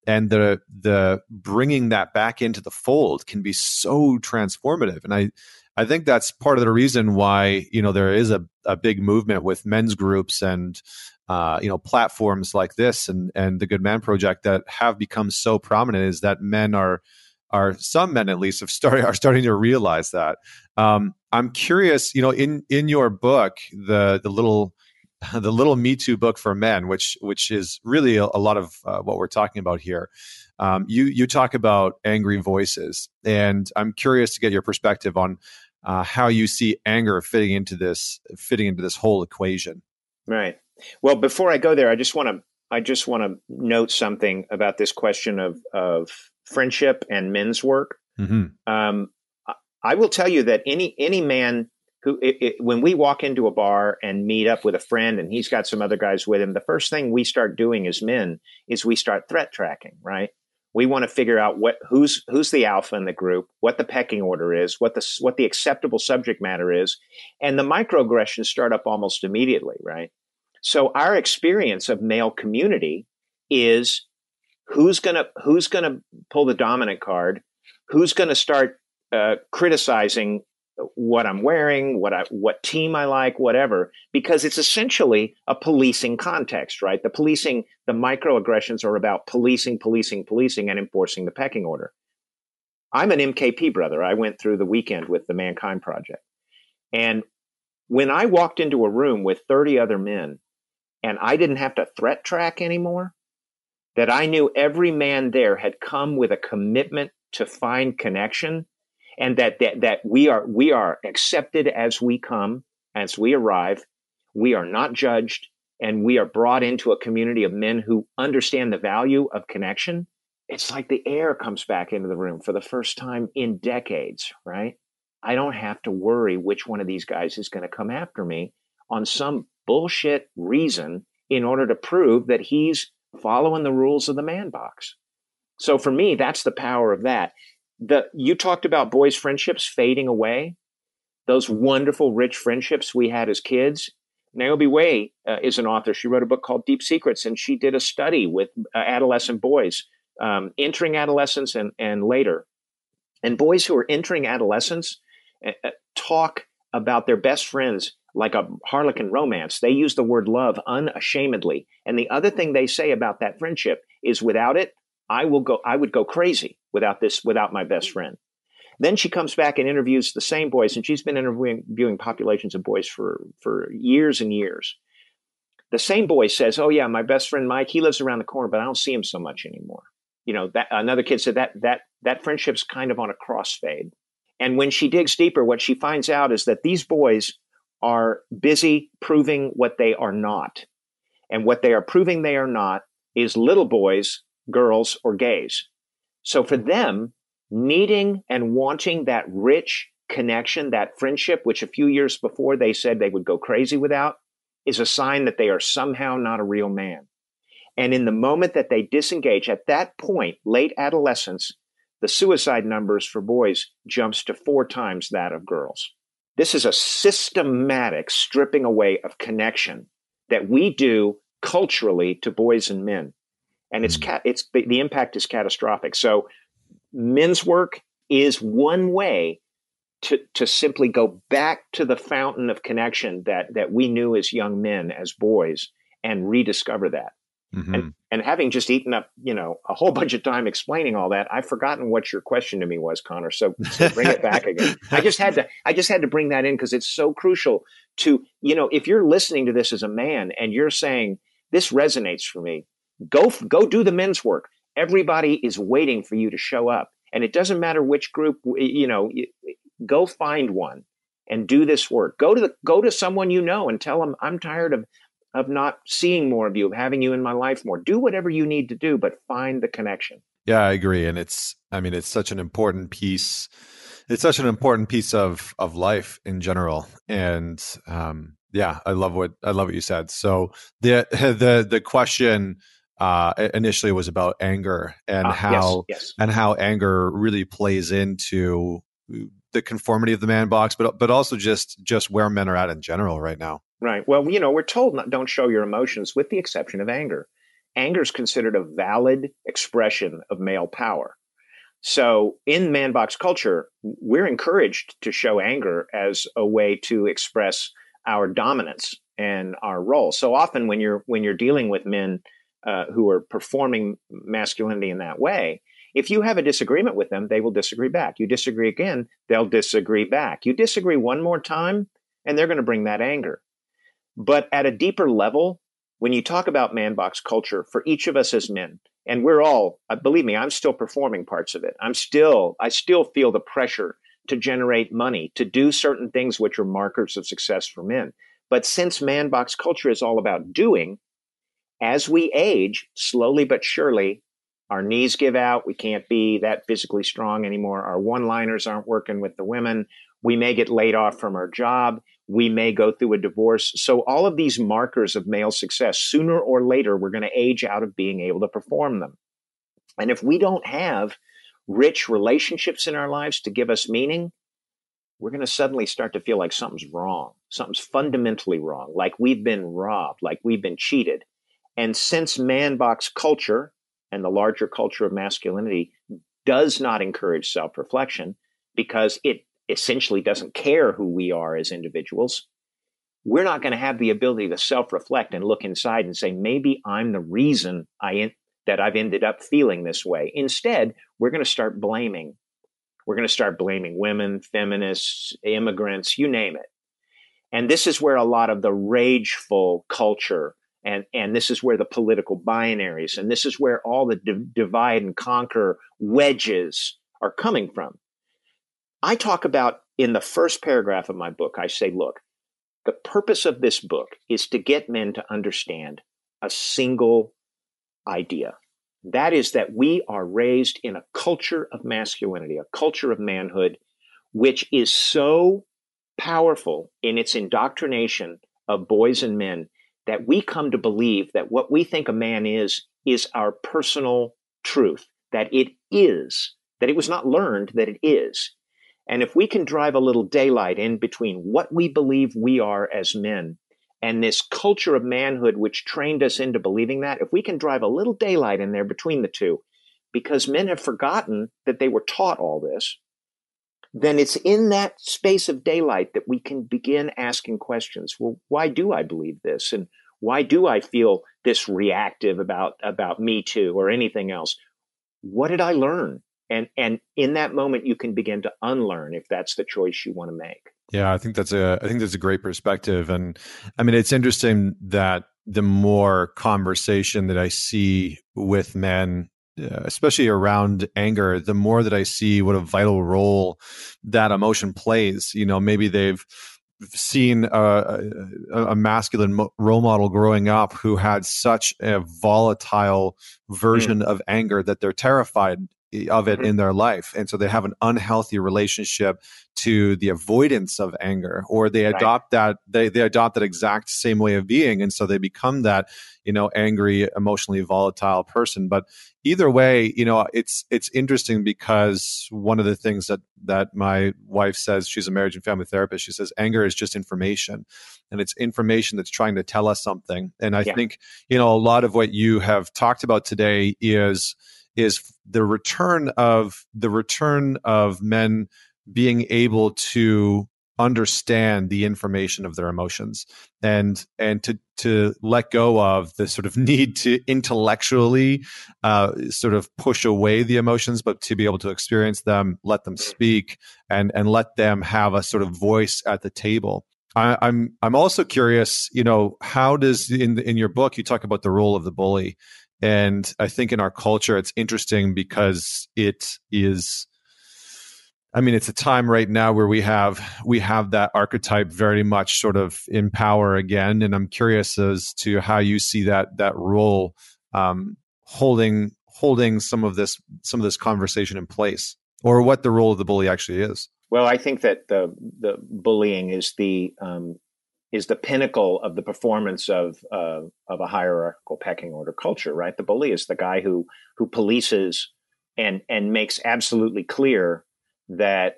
Speaker 1: and the the bringing that back into the fold can be so transformative. And i i think that's part of the reason why you know there is a, a big movement with men's groups and uh, you know platforms like this and and the Good Men Project that have become so prominent is that men are are some men at least have started are starting to realize that. Um, i'm curious you know in in your book the the little the little Me Too book for men, which which is really a, a lot of uh, what we're talking about here. Um, you you talk about angry voices, and I'm curious to get your perspective on uh, how you see anger fitting into this fitting into this whole equation.
Speaker 2: Right. Well, before I go there, I just want to I just want to note something about this question of of friendship and men's work. Mm-hmm. Um, I will tell you that any any man who it, it, when we walk into a bar and meet up with a friend and he's got some other guys with him the first thing we start doing as men is we start threat tracking right? We want to figure out what who's who's the alpha in the group what the pecking order is what the what the acceptable subject matter is and the microaggressions start up almost immediately right? So our experience of male community is who's going to who's going to pull the dominant card who's going to start uh, criticizing what I'm wearing, what I, what team I like, whatever, because it's essentially a policing context, right? The policing, the microaggressions are about policing, policing, policing, and enforcing the pecking order. I'm an MKP brother. I went through the weekend with the Mankind Project. And when I walked into a room with 30 other men and I didn't have to threat track anymore, that I knew every man there had come with a commitment to find connection and that, that, that we are, we are accepted as we come, as we arrive. We are not judged and we are brought into a community of men who understand the value of connection. It's like the air comes back into the room for the first time in decades, right? I don't have to worry which one of these guys is going to come after me on some bullshit reason in order to prove that he's following the rules of the man box. So for me, that's the power of that the you talked about boys' friendships fading away. Those wonderful, rich friendships we had as kids. Niobe Way uh, is an author. She wrote a book called Deep Secrets, and she did a study with uh, adolescent boys um, entering adolescence and, and later. And boys who are entering adolescence uh, uh, talk about their best friends like a harlequin romance. They use the word love unashamedly. And the other thing they say about that friendship is without it, I will go, I would go crazy without this, without my best friend. Then she comes back and interviews the same boys, and she's been interviewing populations of boys for, for years and years. The same boy says, Oh, yeah, my best friend Mike, he lives around the corner, but I don't see him so much anymore. You know, that another kid said that that that friendship's kind of on a crossfade. And when she digs deeper, what she finds out is that these boys are busy proving what they are not. And what they are proving they are not is little boys girls, or gays. So for mm-hmm. them, needing and wanting that rich connection, that friendship, which a few years before they said they would go crazy without, is a sign that they are somehow not a real man. And in the moment that they disengage, at that point, late adolescence, the suicide numbers for boys jumps to four times that of girls. This is a systematic stripping away of connection that we do culturally to boys and men and it's mm. it's the impact is catastrophic. So men's work is one way to to simply go back to the fountain of connection that that we knew as young men as boys and rediscover that. Mm-hmm. And, and having just eaten up, you know, a whole bunch of time explaining all that, I've forgotten what your question to me was, Connor. So, so bring it back again. I just had to, I just had to bring that in because it's so crucial to, you know, if you're listening to this as a man and you're saying this resonates for me, Go go do the men's work Everybody is waiting for you to show up. And it doesn't matter which group, you know, go find one and do this work. Go to the, go to someone you know and tell them, I'm tired of, of not seeing more of you, of having you in my life more. Do whatever you need to do, but find the connection.
Speaker 1: Yeah, I agree. And it's, I mean, it's such an important piece. It's such an important piece of, of life in general. And, um, yeah, I love what, I love what you said. So the, the, the question, uh, initially it was about anger and uh, how yes, yes. and how anger really plays into the conformity of the man box, but but also just just where men are at in general right now.
Speaker 2: Right. Well, you know, we're told not, don't show your emotions, with the exception of anger. Anger is considered a valid expression of male power. So in man box culture, we're encouraged to show anger as a way to express our dominance and our role. So often when you're when you're dealing with men uh, who are performing masculinity in that way, if you have a disagreement with them, they will disagree back. You disagree again, they'll disagree back. You disagree one more time, and they're going to bring that anger. But at a deeper level, when you talk about man box culture, for each of us as men, and we're all, uh, believe me, I'm still performing parts of it. I'm still, I still feel the pressure to generate money, to do certain things which are markers of success for men. But since man box culture is all about doing, as we age, slowly but surely, our knees give out. We can't be that physically strong anymore. Our one liners aren't working with the women. We may get laid off from our job. We may go through a divorce. So, all of these markers of male success, sooner or later, we're going to age out of being able to perform them. And if we don't have rich relationships in our lives to give us meaning, we're going to suddenly start to feel like something's wrong. Something's fundamentally wrong, like we've been robbed, like we've been cheated. And since man box culture and the larger culture of masculinity does not encourage self reflection because it essentially doesn't care who we are as individuals, we're not going to have the ability to self reflect and look inside and say, maybe I'm the reason I in- that I've ended up feeling this way. Instead, we're going to start blaming. We're going to start blaming women, feminists, immigrants, you name it. And this is where a lot of the rageful culture and and this is where the political binaries and this is where all the divide and conquer wedges are coming from. I talk about in the first paragraph of my book i say look the purpose of this book is to get men to understand a single idea. That is that we are raised in a culture of masculinity a culture of manhood which is so powerful in its indoctrination of boys and men that we come to believe that what we think a man is, is our personal truth, that it is, that it was not learned, that it is. And if we can drive a little daylight in between what we believe we are as men and this culture of manhood which trained us into believing that, if we can drive a little daylight in there between the two, because men have forgotten that they were taught all this, then it's in that space of daylight that we can begin asking questions. Well, why do I believe this? And why do I feel this reactive about, about me too or anything else? What did I learn? And, and in that moment, you can begin to unlearn if that's the choice you want to make.
Speaker 1: Yeah, I think that's a I think that's a great perspective, and I mean it's interesting that the more conversation that I see with men uh, especially around anger, the more that I see what a vital role that emotion plays. You know, maybe they've seen a, a, masculine role model growing up who had such a volatile version mm. of anger that they're terrified of it mm-hmm. in their life. And so they have an unhealthy relationship to the avoidance of anger or they adopt right. that they, they adopt that exact same way of being. And so they become that, you know, angry, emotionally volatile person. But either way, you know, it's it's interesting because one of the things that that my wife says, she's a marriage and family therapist, she says anger is just information. And it's information that's trying to tell us something. And I yeah. think, you know, a lot of what you have talked about today is is the return of the return of men being able to understand the information of their emotions and and to to let go of the sort of need to intellectually uh, sort of push away the emotions but to be able to experience them let them speak and and let them have a sort of voice at the table. I, I'm I'm also curious, you know, how does in in your book you talk about the role of the bully, And I think in our culture, it's interesting because it is. I mean, it's a time right now where we have we have that archetype very much sort of in power again, and I'm curious as to how you see that that role um, holding holding some of this some of this conversation in place, or what the role of the bully actually is.
Speaker 2: Well, I think that the the bullying is the um, is the pinnacle of the performance of uh, of a hierarchical pecking order culture, right? The bully is the guy who who polices and and makes absolutely clear that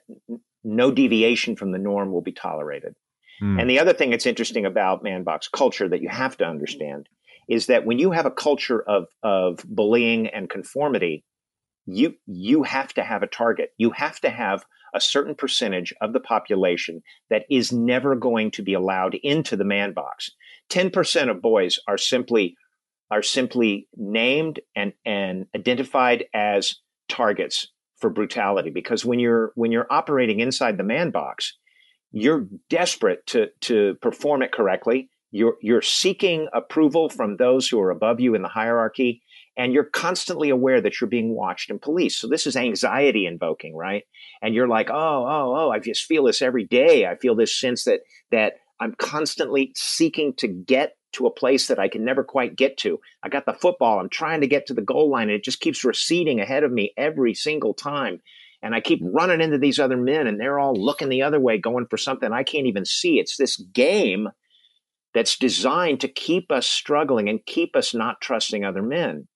Speaker 2: no deviation from the norm will be tolerated. Mm. And the other thing that's interesting about man box culture that you have to understand is that when you have a culture of of bullying and conformity, you you have to have a target. You have to have a certain percentage of the population that is never going to be allowed into the man box. 10% of boys are simply are simply named and and identified as targets for brutality because when you're when you're operating inside the man box, you're desperate to to perform it correctly. You're you're seeking approval from those who are above you in the hierarchy and you're constantly aware that you're being watched and policed. So this is anxiety invoking, right? And you're like, oh, oh, oh, I just feel this every day. I feel this sense that that I'm constantly seeking to get to a place that I can never quite get to. I got the football. I'm trying to get to the goal line, and it just keeps receding ahead of me every single time. And I keep running into these other men, and they're all looking the other way, going for something I can't even see. It's this game that's designed to keep us struggling and keep us not trusting other men.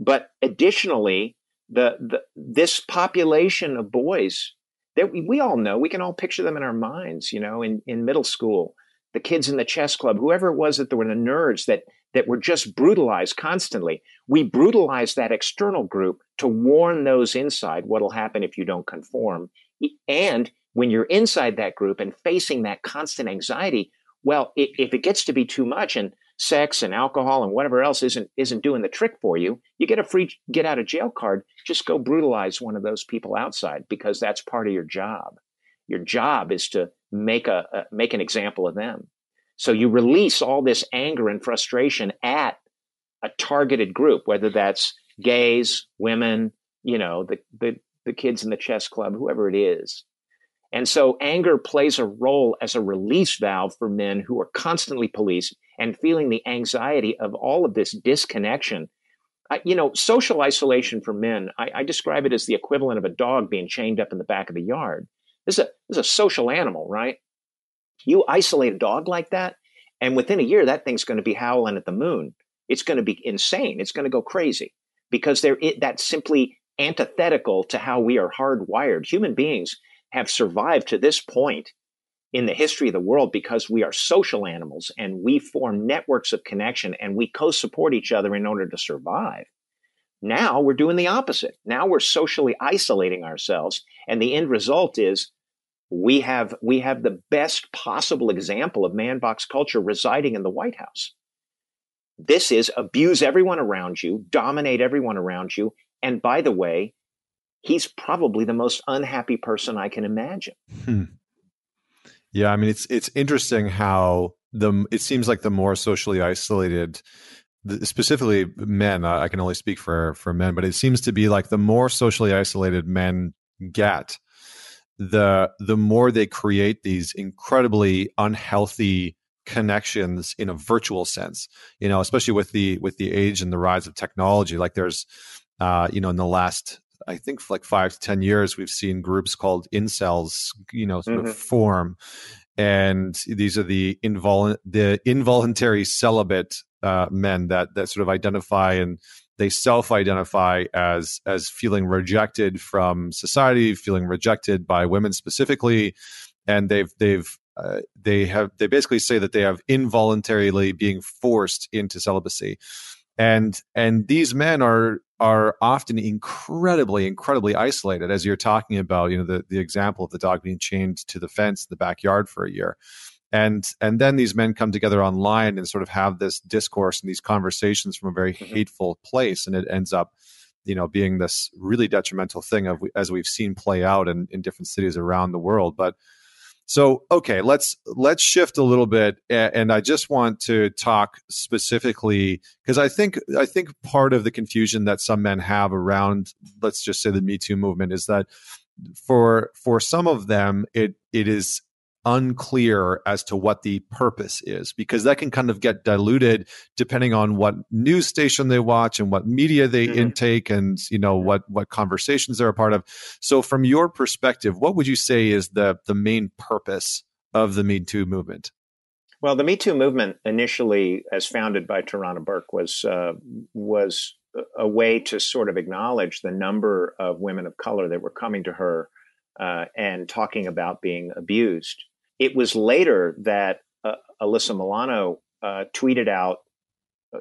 Speaker 2: But additionally, the, the this population of boys that we, we all know, we can all picture them in our minds, you know, in, in middle school, the kids in the chess club, whoever it was that were the nerds that that were just brutalized constantly. We brutalize that external group to warn those inside what'll happen if you don't conform. And when you're inside that group and facing that constant anxiety, well, if it gets to be too much and sex and alcohol and whatever else isn't isn't doing the trick for you, you get a free get out of jail card. Just go brutalize one of those people outside because that's part of your job. Your job is to make a, a make an example of them. So you release all this anger and frustration at a targeted group, whether that's gays, women, you know, the the, the kids in the chess club, whoever it is. And so anger plays a role as a release valve for men who are constantly policed and feeling the anxiety of all of this disconnection. I, you know, social isolation for men, I, I, describe it as the equivalent of a dog being chained up in the back of the yard. This is, a, this is a social animal, right? You isolate a dog like that, and within a year, that thing's going to be howling at the moon. It's going to be insane. It's going to go crazy because there, it, that's simply antithetical to how we are hardwired. Human beings have survived to this point in the history of the world because we are social animals and we form networks of connection and we co support each other in order to survive. Now we're doing the opposite. Now we're socially isolating ourselves. And the end result is we have, we have the best possible example of man box culture residing in the White House. This is abuse everyone around you, dominate everyone around you. And by the way, he's probably the most unhappy person I can imagine. Hmm.
Speaker 1: Yeah, I mean it's it's interesting how the it seems like the more socially isolated specifically men i can only speak for for men but it seems to be like the more socially isolated men get the the more they create these incredibly unhealthy connections in a virtual sense you know especially with the with the age and the rise of technology. Like there's uh you know in the last I think for like five to ten years, we've seen groups called incels, you know, sort mm-hmm. of form, and these are the invol the involuntary celibate uh, men that that sort of identify and they self-identify as as feeling rejected from society, feeling rejected by women specifically, and they've they've uh, they have they basically say that they have involuntarily being forced into celibacy. And and these men are are often incredibly incredibly isolated as you're talking about you know the the example of the dog being chained to the fence in the backyard for a year and and then these men come together online and sort of have this discourse and these conversations from a very mm-hmm. hateful place and it ends up you know being this really detrimental thing of as we've seen play out in, in different cities around the world but So, okay, let's let's shift a little bit, and I just want to talk specifically because I think I think part of the confusion that some men have around, let's just say, the Me Too movement is that for for some of them, it it is unclear as to what the purpose is because that can kind of get diluted depending on what news station they watch and what media they mm-hmm. intake and you know what what conversations they're a part of. So from your perspective what would you say is the the main purpose of the me too movement?
Speaker 2: Well the me too movement initially as founded by tarana burke was uh, was a way to sort of acknowledge the number of women of color that were coming to her uh, and talking about being abused it was later that uh, Alyssa Milano uh, tweeted out,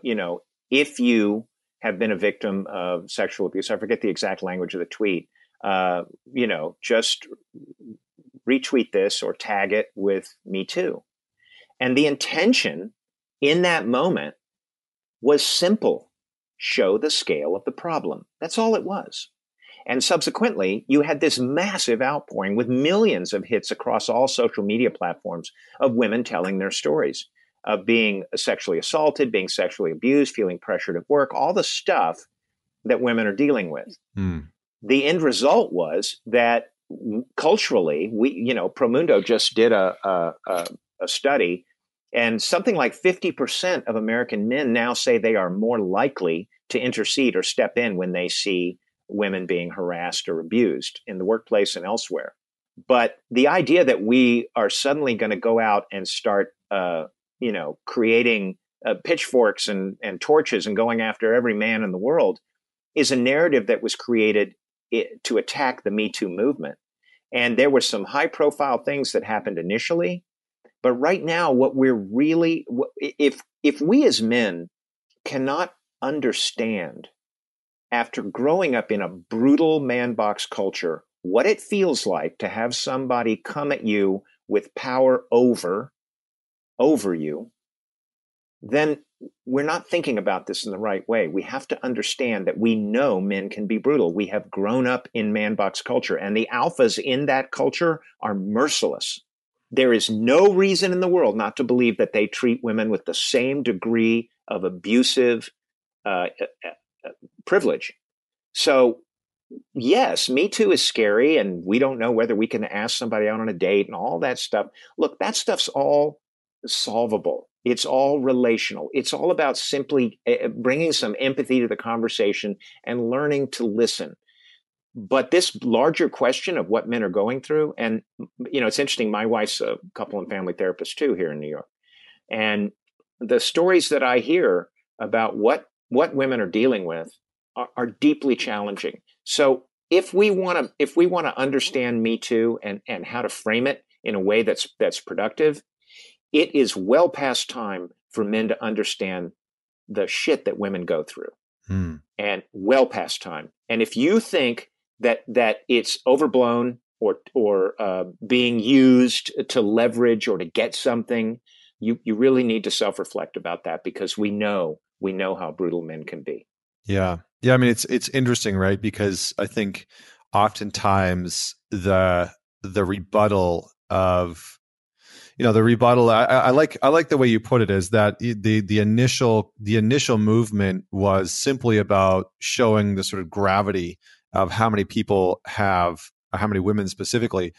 Speaker 2: you know, if you have been a victim of sexual abuse, I forget the exact language of the tweet, uh, you know, just retweet this or tag it with me too. And the intention in that moment was simple show the scale of the problem. That's all it was. And subsequently, you had this massive outpouring with millions of hits across all social media platforms of women telling their stories of being sexually assaulted, being sexually abused, feeling pressured at work, all the stuff that women are dealing with. Mm. The end result was that culturally, we, you know, Promundo just did a, a, a, a study, and something like 50% of American men now say they are more likely to intercede or step in when they see women being harassed or abused in the workplace and elsewhere. But the idea that we are suddenly going to go out and start, uh, you know, creating uh, pitchforks and, and torches and going after every man in the world is a narrative that was created to attack the Me Too movement. And there were some high profile things that happened initially. But right now, what we're really, if, if we as men cannot understand after growing up in a brutal man box culture, what it feels like to have somebody come at you with power over, over you, then we're not thinking about this in the right way. We have to understand that we know men can be brutal. We have grown up in man box culture, and the alphas in that culture are merciless. There is no reason in the world not to believe that they treat women with the same degree of abusive uh, privilege. So, yes, Me Too is scary, and we don't know whether we can ask somebody out on a date and all that stuff. Look, that stuff's all solvable. It's all relational. It's all about simply eh, eh, bringing some empathy to the conversation and learning to listen. But this larger question of what men are going through, and you know, it's interesting. My wife's a couple and family therapist too here in New York, and the stories that I hear about what what women are dealing with are, are deeply challenging. So if we want to if we want to understand Me Too and and how to frame it in a way that's that's productive, it is well past time for men to understand the shit that women go through, hmm. and well past time. And if you think that that it's overblown or or uh, being used to leverage or to get something, you you really need to self reflect about that because we know we know how brutal men can be.
Speaker 1: Yeah. Yeah, I mean it's it's interesting, right? Because I think oftentimes the the rebuttal of you know the rebuttal I, I, like i like the way you put it is that the the initial the initial movement was simply about showing the sort of gravity of how many people have how many women specifically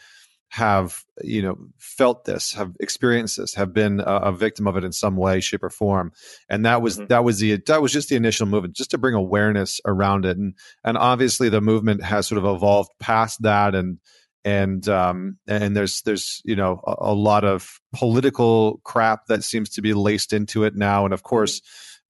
Speaker 1: have you know felt this have experienced this have been a, a, victim of it in some way shape or form. And that was mm-hmm. that was the that was just the initial movement just to bring awareness around it. And and obviously the movement has sort of evolved past that and and um and there's there's you know a, a lot of political crap that seems to be laced into it now. And of course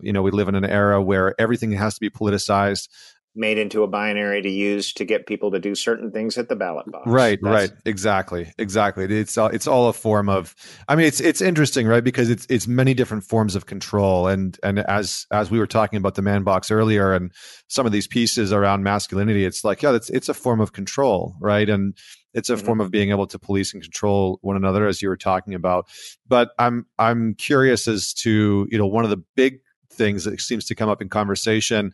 Speaker 1: you know we live in an era where everything has to be politicized
Speaker 2: made into a binary to use to get people to do certain things at the ballot box.
Speaker 1: Right, That's, right, exactly, exactly. It's all, it's all a form of. I mean, it's it's interesting, right? Because it's it's many different forms of control, and and as as we were talking about the man box earlier, and some of these pieces around masculinity, it's like yeah, it's it's a form of control, right? And it's a mm-hmm. form of being able to police and control one another, as you were talking about. But I'm I'm curious as to you know one of the big things that seems to come up in conversation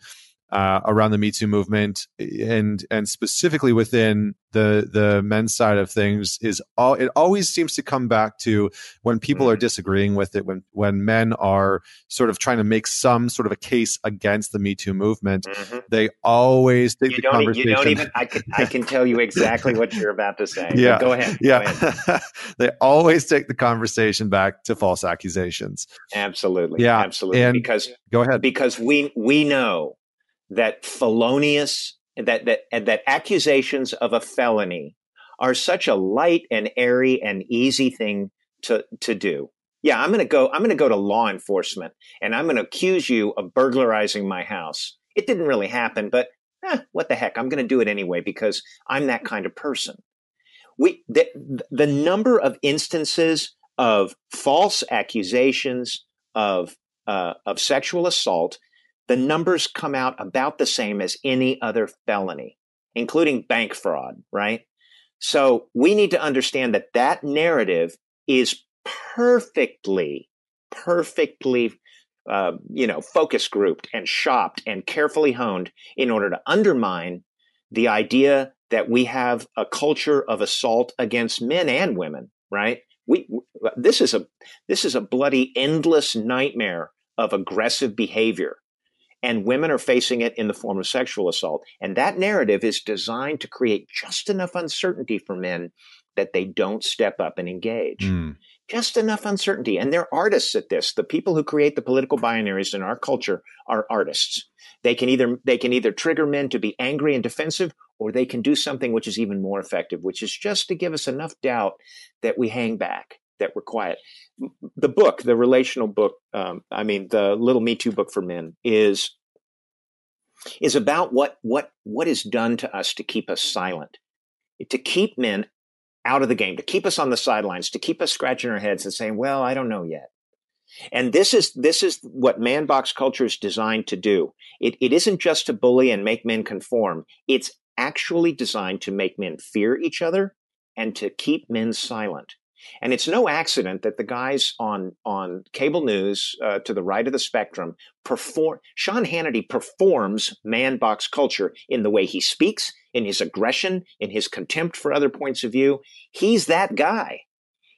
Speaker 1: uh, around the Me Too movement, and and specifically within the the men's side of things, is all it always seems to come back to when people mm-hmm. are disagreeing with it, when when men are sort of trying to make some sort of a case against the Me Too movement, mm-hmm. they always take you the conversation.
Speaker 2: You don't even. I can I can tell you exactly what you're about to say.
Speaker 1: Yeah,
Speaker 2: go ahead.
Speaker 1: Yeah,
Speaker 2: go
Speaker 1: ahead. they always take the conversation back to false accusations.
Speaker 2: Absolutely.
Speaker 1: Yeah,
Speaker 2: absolutely.
Speaker 1: And
Speaker 2: because
Speaker 1: go ahead.
Speaker 2: Because we we know that felonious that that that accusations of a felony are such a light and airy and easy thing to to do. Yeah, I'm going to go I'm going to go to law enforcement and I'm going to accuse you of burglarizing my house. It didn't really happen, but eh, what the heck? I'm going to do it anyway because I'm that kind of person. We the, the number of instances of false accusations of uh, of sexual assault the numbers come out about the same as any other felony, including bank fraud, right? So we need to understand that that narrative is perfectly, perfectly, uh, you know, focus grouped and shopped and carefully honed in order to undermine the idea that we have a culture of assault against men and women, right? We, this is a, this is a bloody endless nightmare of aggressive behavior and women are facing it in the form of sexual assault. And that narrative is designed to create just enough uncertainty for men that they don't step up and engage. Mm. Just enough uncertainty. And they're artists at this. The people who create the political binaries in our culture are artists. They can either they can either trigger men to be angry and defensive, or they can do something which is even more effective, which is just to give us enough doubt that we hang back that were quiet. The book, the relational book, um, I mean, the little Me Too book for men is is about what what what is done to us to keep us silent, to keep men out of the game, to keep us on the sidelines, to keep us scratching our heads and saying, "Well, I don't know yet." And this is this is what man box culture is designed to do. It, it isn't just to bully and make men conform. It's actually designed to make men fear each other and to keep men silent. And it's no accident that the guys on on cable news uh, to the right of the spectrum perform. Sean Hannity performs man box culture in the way he speaks, in his aggression, in his contempt for other points of view. He's that guy.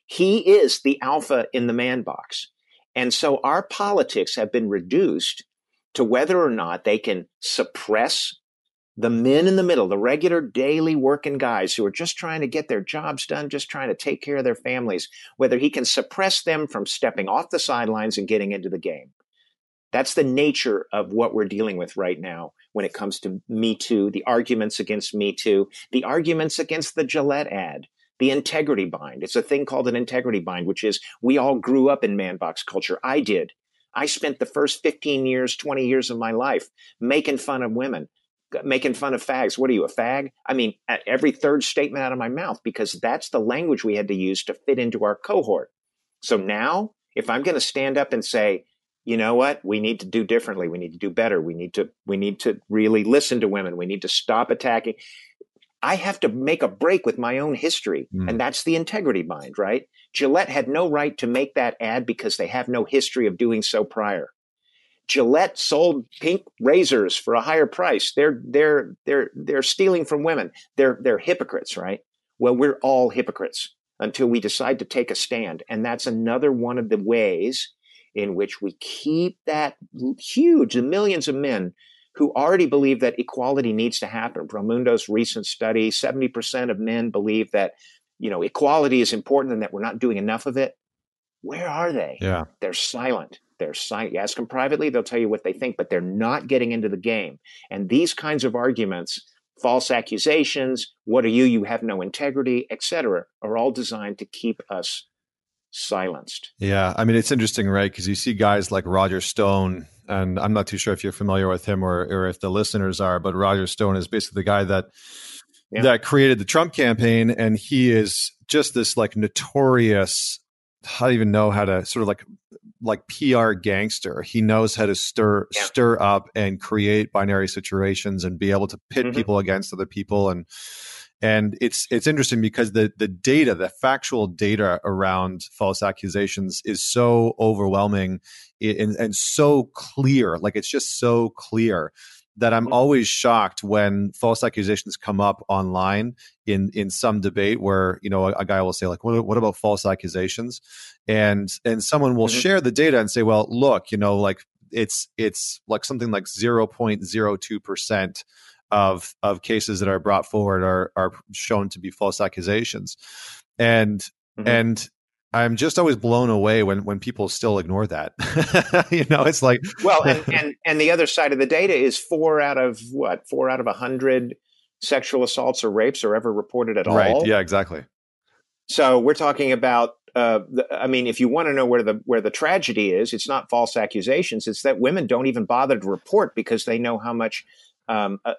Speaker 2: He is the alpha in the man box. And so our politics have been reduced to whether or not they can suppress the men in the middle, the regular daily working guys who are just trying to get their jobs done, just trying to take care of their families, whether he can suppress them from stepping off the sidelines and getting into the game. That's the nature of what we're dealing with right now when it comes to Me Too, the arguments against Me Too, the arguments against the Gillette ad, the integrity bind. It's a thing called an integrity bind, which is we all grew up in man box culture. I did. I spent the first 15 years, 20 years of my life making fun of women, making fun of fags. What are you, a fag? I mean, at every third statement out of my mouth, because that's the language we had to use to fit into our cohort. So now, if I'm going to stand up and say, you know what, we need to do differently, we need to do better, we need to, we need to really listen to women, we need to stop attacking. I have to make a break with my own history. Mm. And that's the integrity bind, right? Gillette had no right to make that ad because they have no history of doing so prior. Gillette sold pink razors for a higher price. They're they're they're they're stealing from women. They're they're hypocrites, right? Well, we're all hypocrites until we decide to take a stand, and that's another one of the ways in which we keep that huge, the millions of men who already believe that equality needs to happen. Promundo's recent study: seventy percent of men believe that you know equality is important and that we're not doing enough of it. Where are they?
Speaker 1: Yeah,
Speaker 2: they're silent. They're silent. You ask them privately, they'll tell you what they think, but they're not getting into the game. And these kinds of arguments, false accusations, what are you? You have no integrity, etc., are all designed to keep us silenced.
Speaker 1: Yeah, I mean it's interesting, right? Because you see guys like Roger Stone, and I'm not too sure if you're familiar with him or, or if the listeners are, but Roger Stone is basically the guy that yeah. that created the Trump campaign, and he is just this like notorious. I don't even know how to sort of like like PR gangster. He knows how to stir yeah. stir up and create binary situations and be able to pit mm-hmm. people against other people and and it's it's interesting because the the data, the factual data around false accusations is so overwhelming and, and so clear. Like it's just so clear that I'm always shocked when false accusations come up online in in some debate where you know a, a guy will say like what, what about false accusations and and someone will mm-hmm. share the data and say well look you know like it's it's like something like 0.02% of of cases that are brought forward are are shown to be false accusations and mm-hmm. and I'm just always blown away when when people still ignore that. you know, it's like
Speaker 2: well, and, and and the other side of the data is four out of what four out of a hundred sexual assaults or rapes are ever reported at
Speaker 1: right.
Speaker 2: all.
Speaker 1: Yeah, exactly.
Speaker 2: So we're talking about. Uh, the, I mean, if you want to know where the where the tragedy is, it's not false accusations. It's that women don't even bother to report because they know how much um, uh,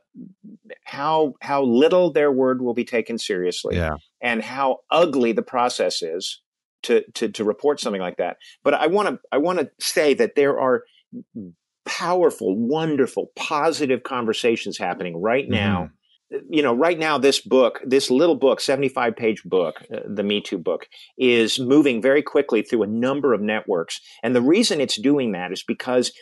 Speaker 2: how how little their word will be taken seriously,
Speaker 1: yeah.
Speaker 2: and how ugly the process is to to to report something like that. But I want to I want to say that there are powerful, wonderful, positive conversations happening right mm-hmm. now. Mm-hmm you know, right now, this book, this little book, 75 page book, uh, the Me Too book, is moving very quickly through a number of networks. And the reason it's doing that is because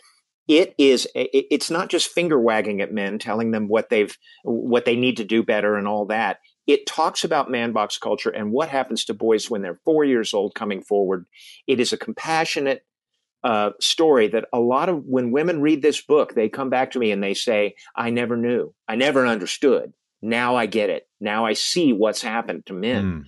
Speaker 2: it is it's not just finger wagging at men telling them what they've what they need to do better and all that it talks about man box culture and what happens to boys when they're four years old coming forward. It is a compassionate uh, story that a lot of when women read this book they come back to me and they say i never knew. I never understood. Now i get it. Now i see what's happened to men. Mm.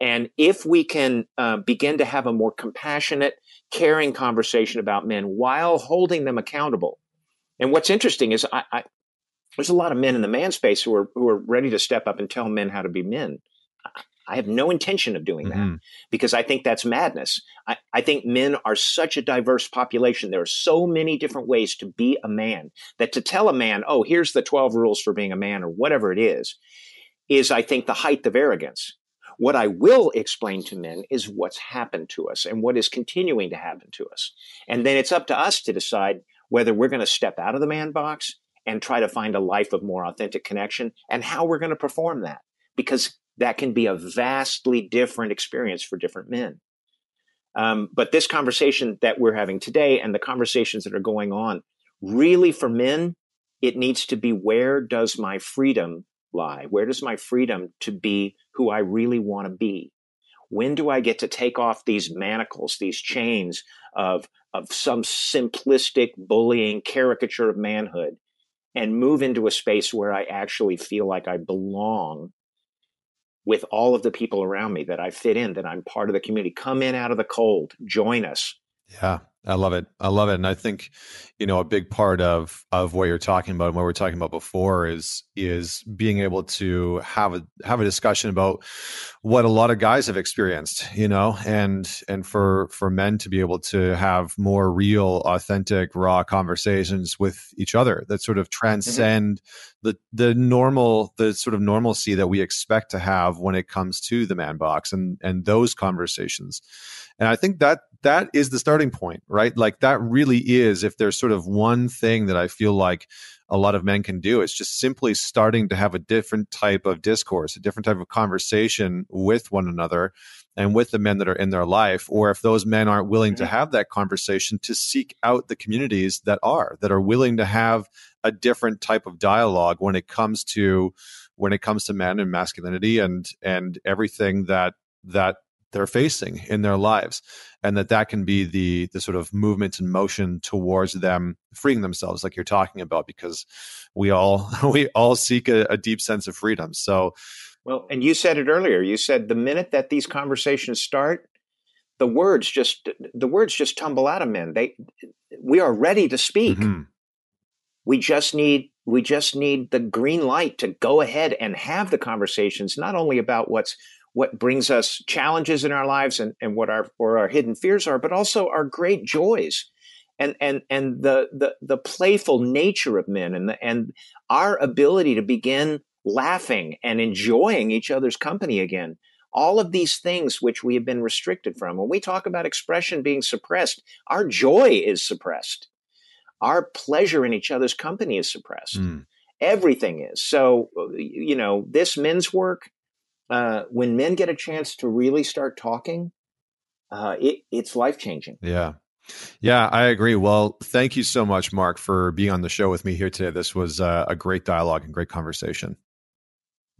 Speaker 2: and if we can uh, begin to have a more compassionate caring conversation about men while holding them accountable. And what's interesting is I, I, there's a lot of men in the man space who are who are ready to step up and tell men how to be men. I have no intention of doing that mm-hmm. because I think that's madness. I, I, think men are such a diverse population. There are so many different ways to be a man that to tell a man, oh, here's the 12 rules for being a man or whatever it is, is I think the height of arrogance. What I will explain to men is what's happened to us and what is continuing to happen to us. And then it's up to us to decide whether we're going to step out of the man box and try to find a life of more authentic connection and how we're going to perform that because that can be a vastly different experience for different men. Um, but this conversation that we're having today and the conversations that are going on, really for men, it needs to be where does my freedom lie? Where does my freedom to be who I really want to be? When do I get to take off these manacles, these chains of, of some simplistic bullying caricature of manhood and move into a space where I actually feel like I belong with all of the people around me, that I fit in, that I'm part of the community? Come in out of the cold, join us.
Speaker 1: Yeah. I love it. I love it. And I think, you know, a big part of of what you're talking about and what we are talking about before is is being able to have a have a discussion about what a lot of guys have experienced, you know, and and for for men to be able to have more real, authentic, raw conversations with each other that sort of mm-hmm. transcend mm-hmm. the the normal the sort of normalcy that we expect to have when it comes to the man box and and those conversations. And I think that that is the starting point, right? Like that really is, if there's sort of one thing that I feel like a lot of men can do, it's just simply starting to have a different type of discourse, a different type of conversation with one another and with the men that are in their life. Or if those men aren't willing to mm-hmm. have that conversation, to seek out the communities that are, that are willing to have a different type of dialogue when it comes to when it comes to men and masculinity and and everything that that they're facing in their lives and that that can be the the sort of movement and motion towards them freeing themselves like you're talking about because we all we all seek a, a deep sense of freedom. So
Speaker 2: well and you said it earlier you said the minute that these conversations start the words just the words just tumble out of men. They we are ready to speak. Mm-hmm. we just need we just need the green light to go ahead and have the conversations not only about what's what brings us challenges in our lives and, and what our or our hidden fears are, but also our great joys and and and the the the playful nature of men and the, and our ability to begin laughing and enjoying each other's company again. All of these things which we have been restricted from. When we talk about expression being suppressed, our joy is suppressed. Our pleasure in each other's company is suppressed. Mm. Everything is. So, you know, this men's work, uh, when men get a chance to really start talking, uh, it, it's life changing.
Speaker 1: Yeah. Yeah, I agree. Well, thank you so much, Mark, for being on the show with me here today. This was uh, a great dialogue and great conversation.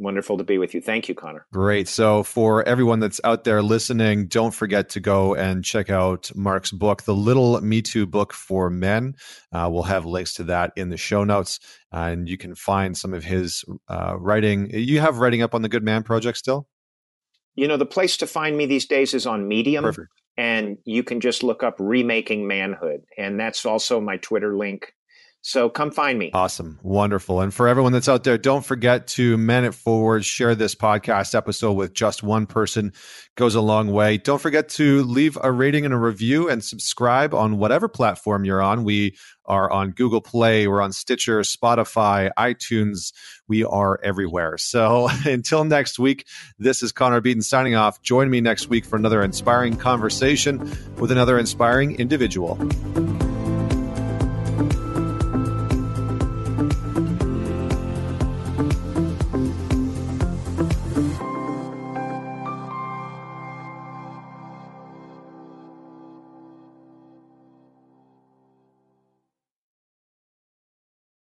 Speaker 2: Wonderful to be with you. Thank you, Connor.
Speaker 1: Great. So, for everyone that's out there listening, don't forget to go and check out Mark's book, The Little Me Too Book for Men. Uh, we'll have links to that in the show notes, and you can find some of his uh, writing. You have writing up on the Good Men Project still?
Speaker 2: You know, the place to find me these days is on Medium.
Speaker 1: Perfect.
Speaker 2: And you can just look up Remaking Manhood. And that's also my Twitter link. So come find me.
Speaker 1: Awesome. Wonderful. And for everyone that's out there, don't forget to man it forward, share this podcast episode with just one person. Goes a long way. Don't forget to leave a rating and a review and subscribe on whatever platform you're on. We are on Google Play, we're on Stitcher, Spotify, iTunes. We are everywhere. So until next week, this is Connor Beaton signing off. Join me next week for another inspiring conversation with another inspiring individual.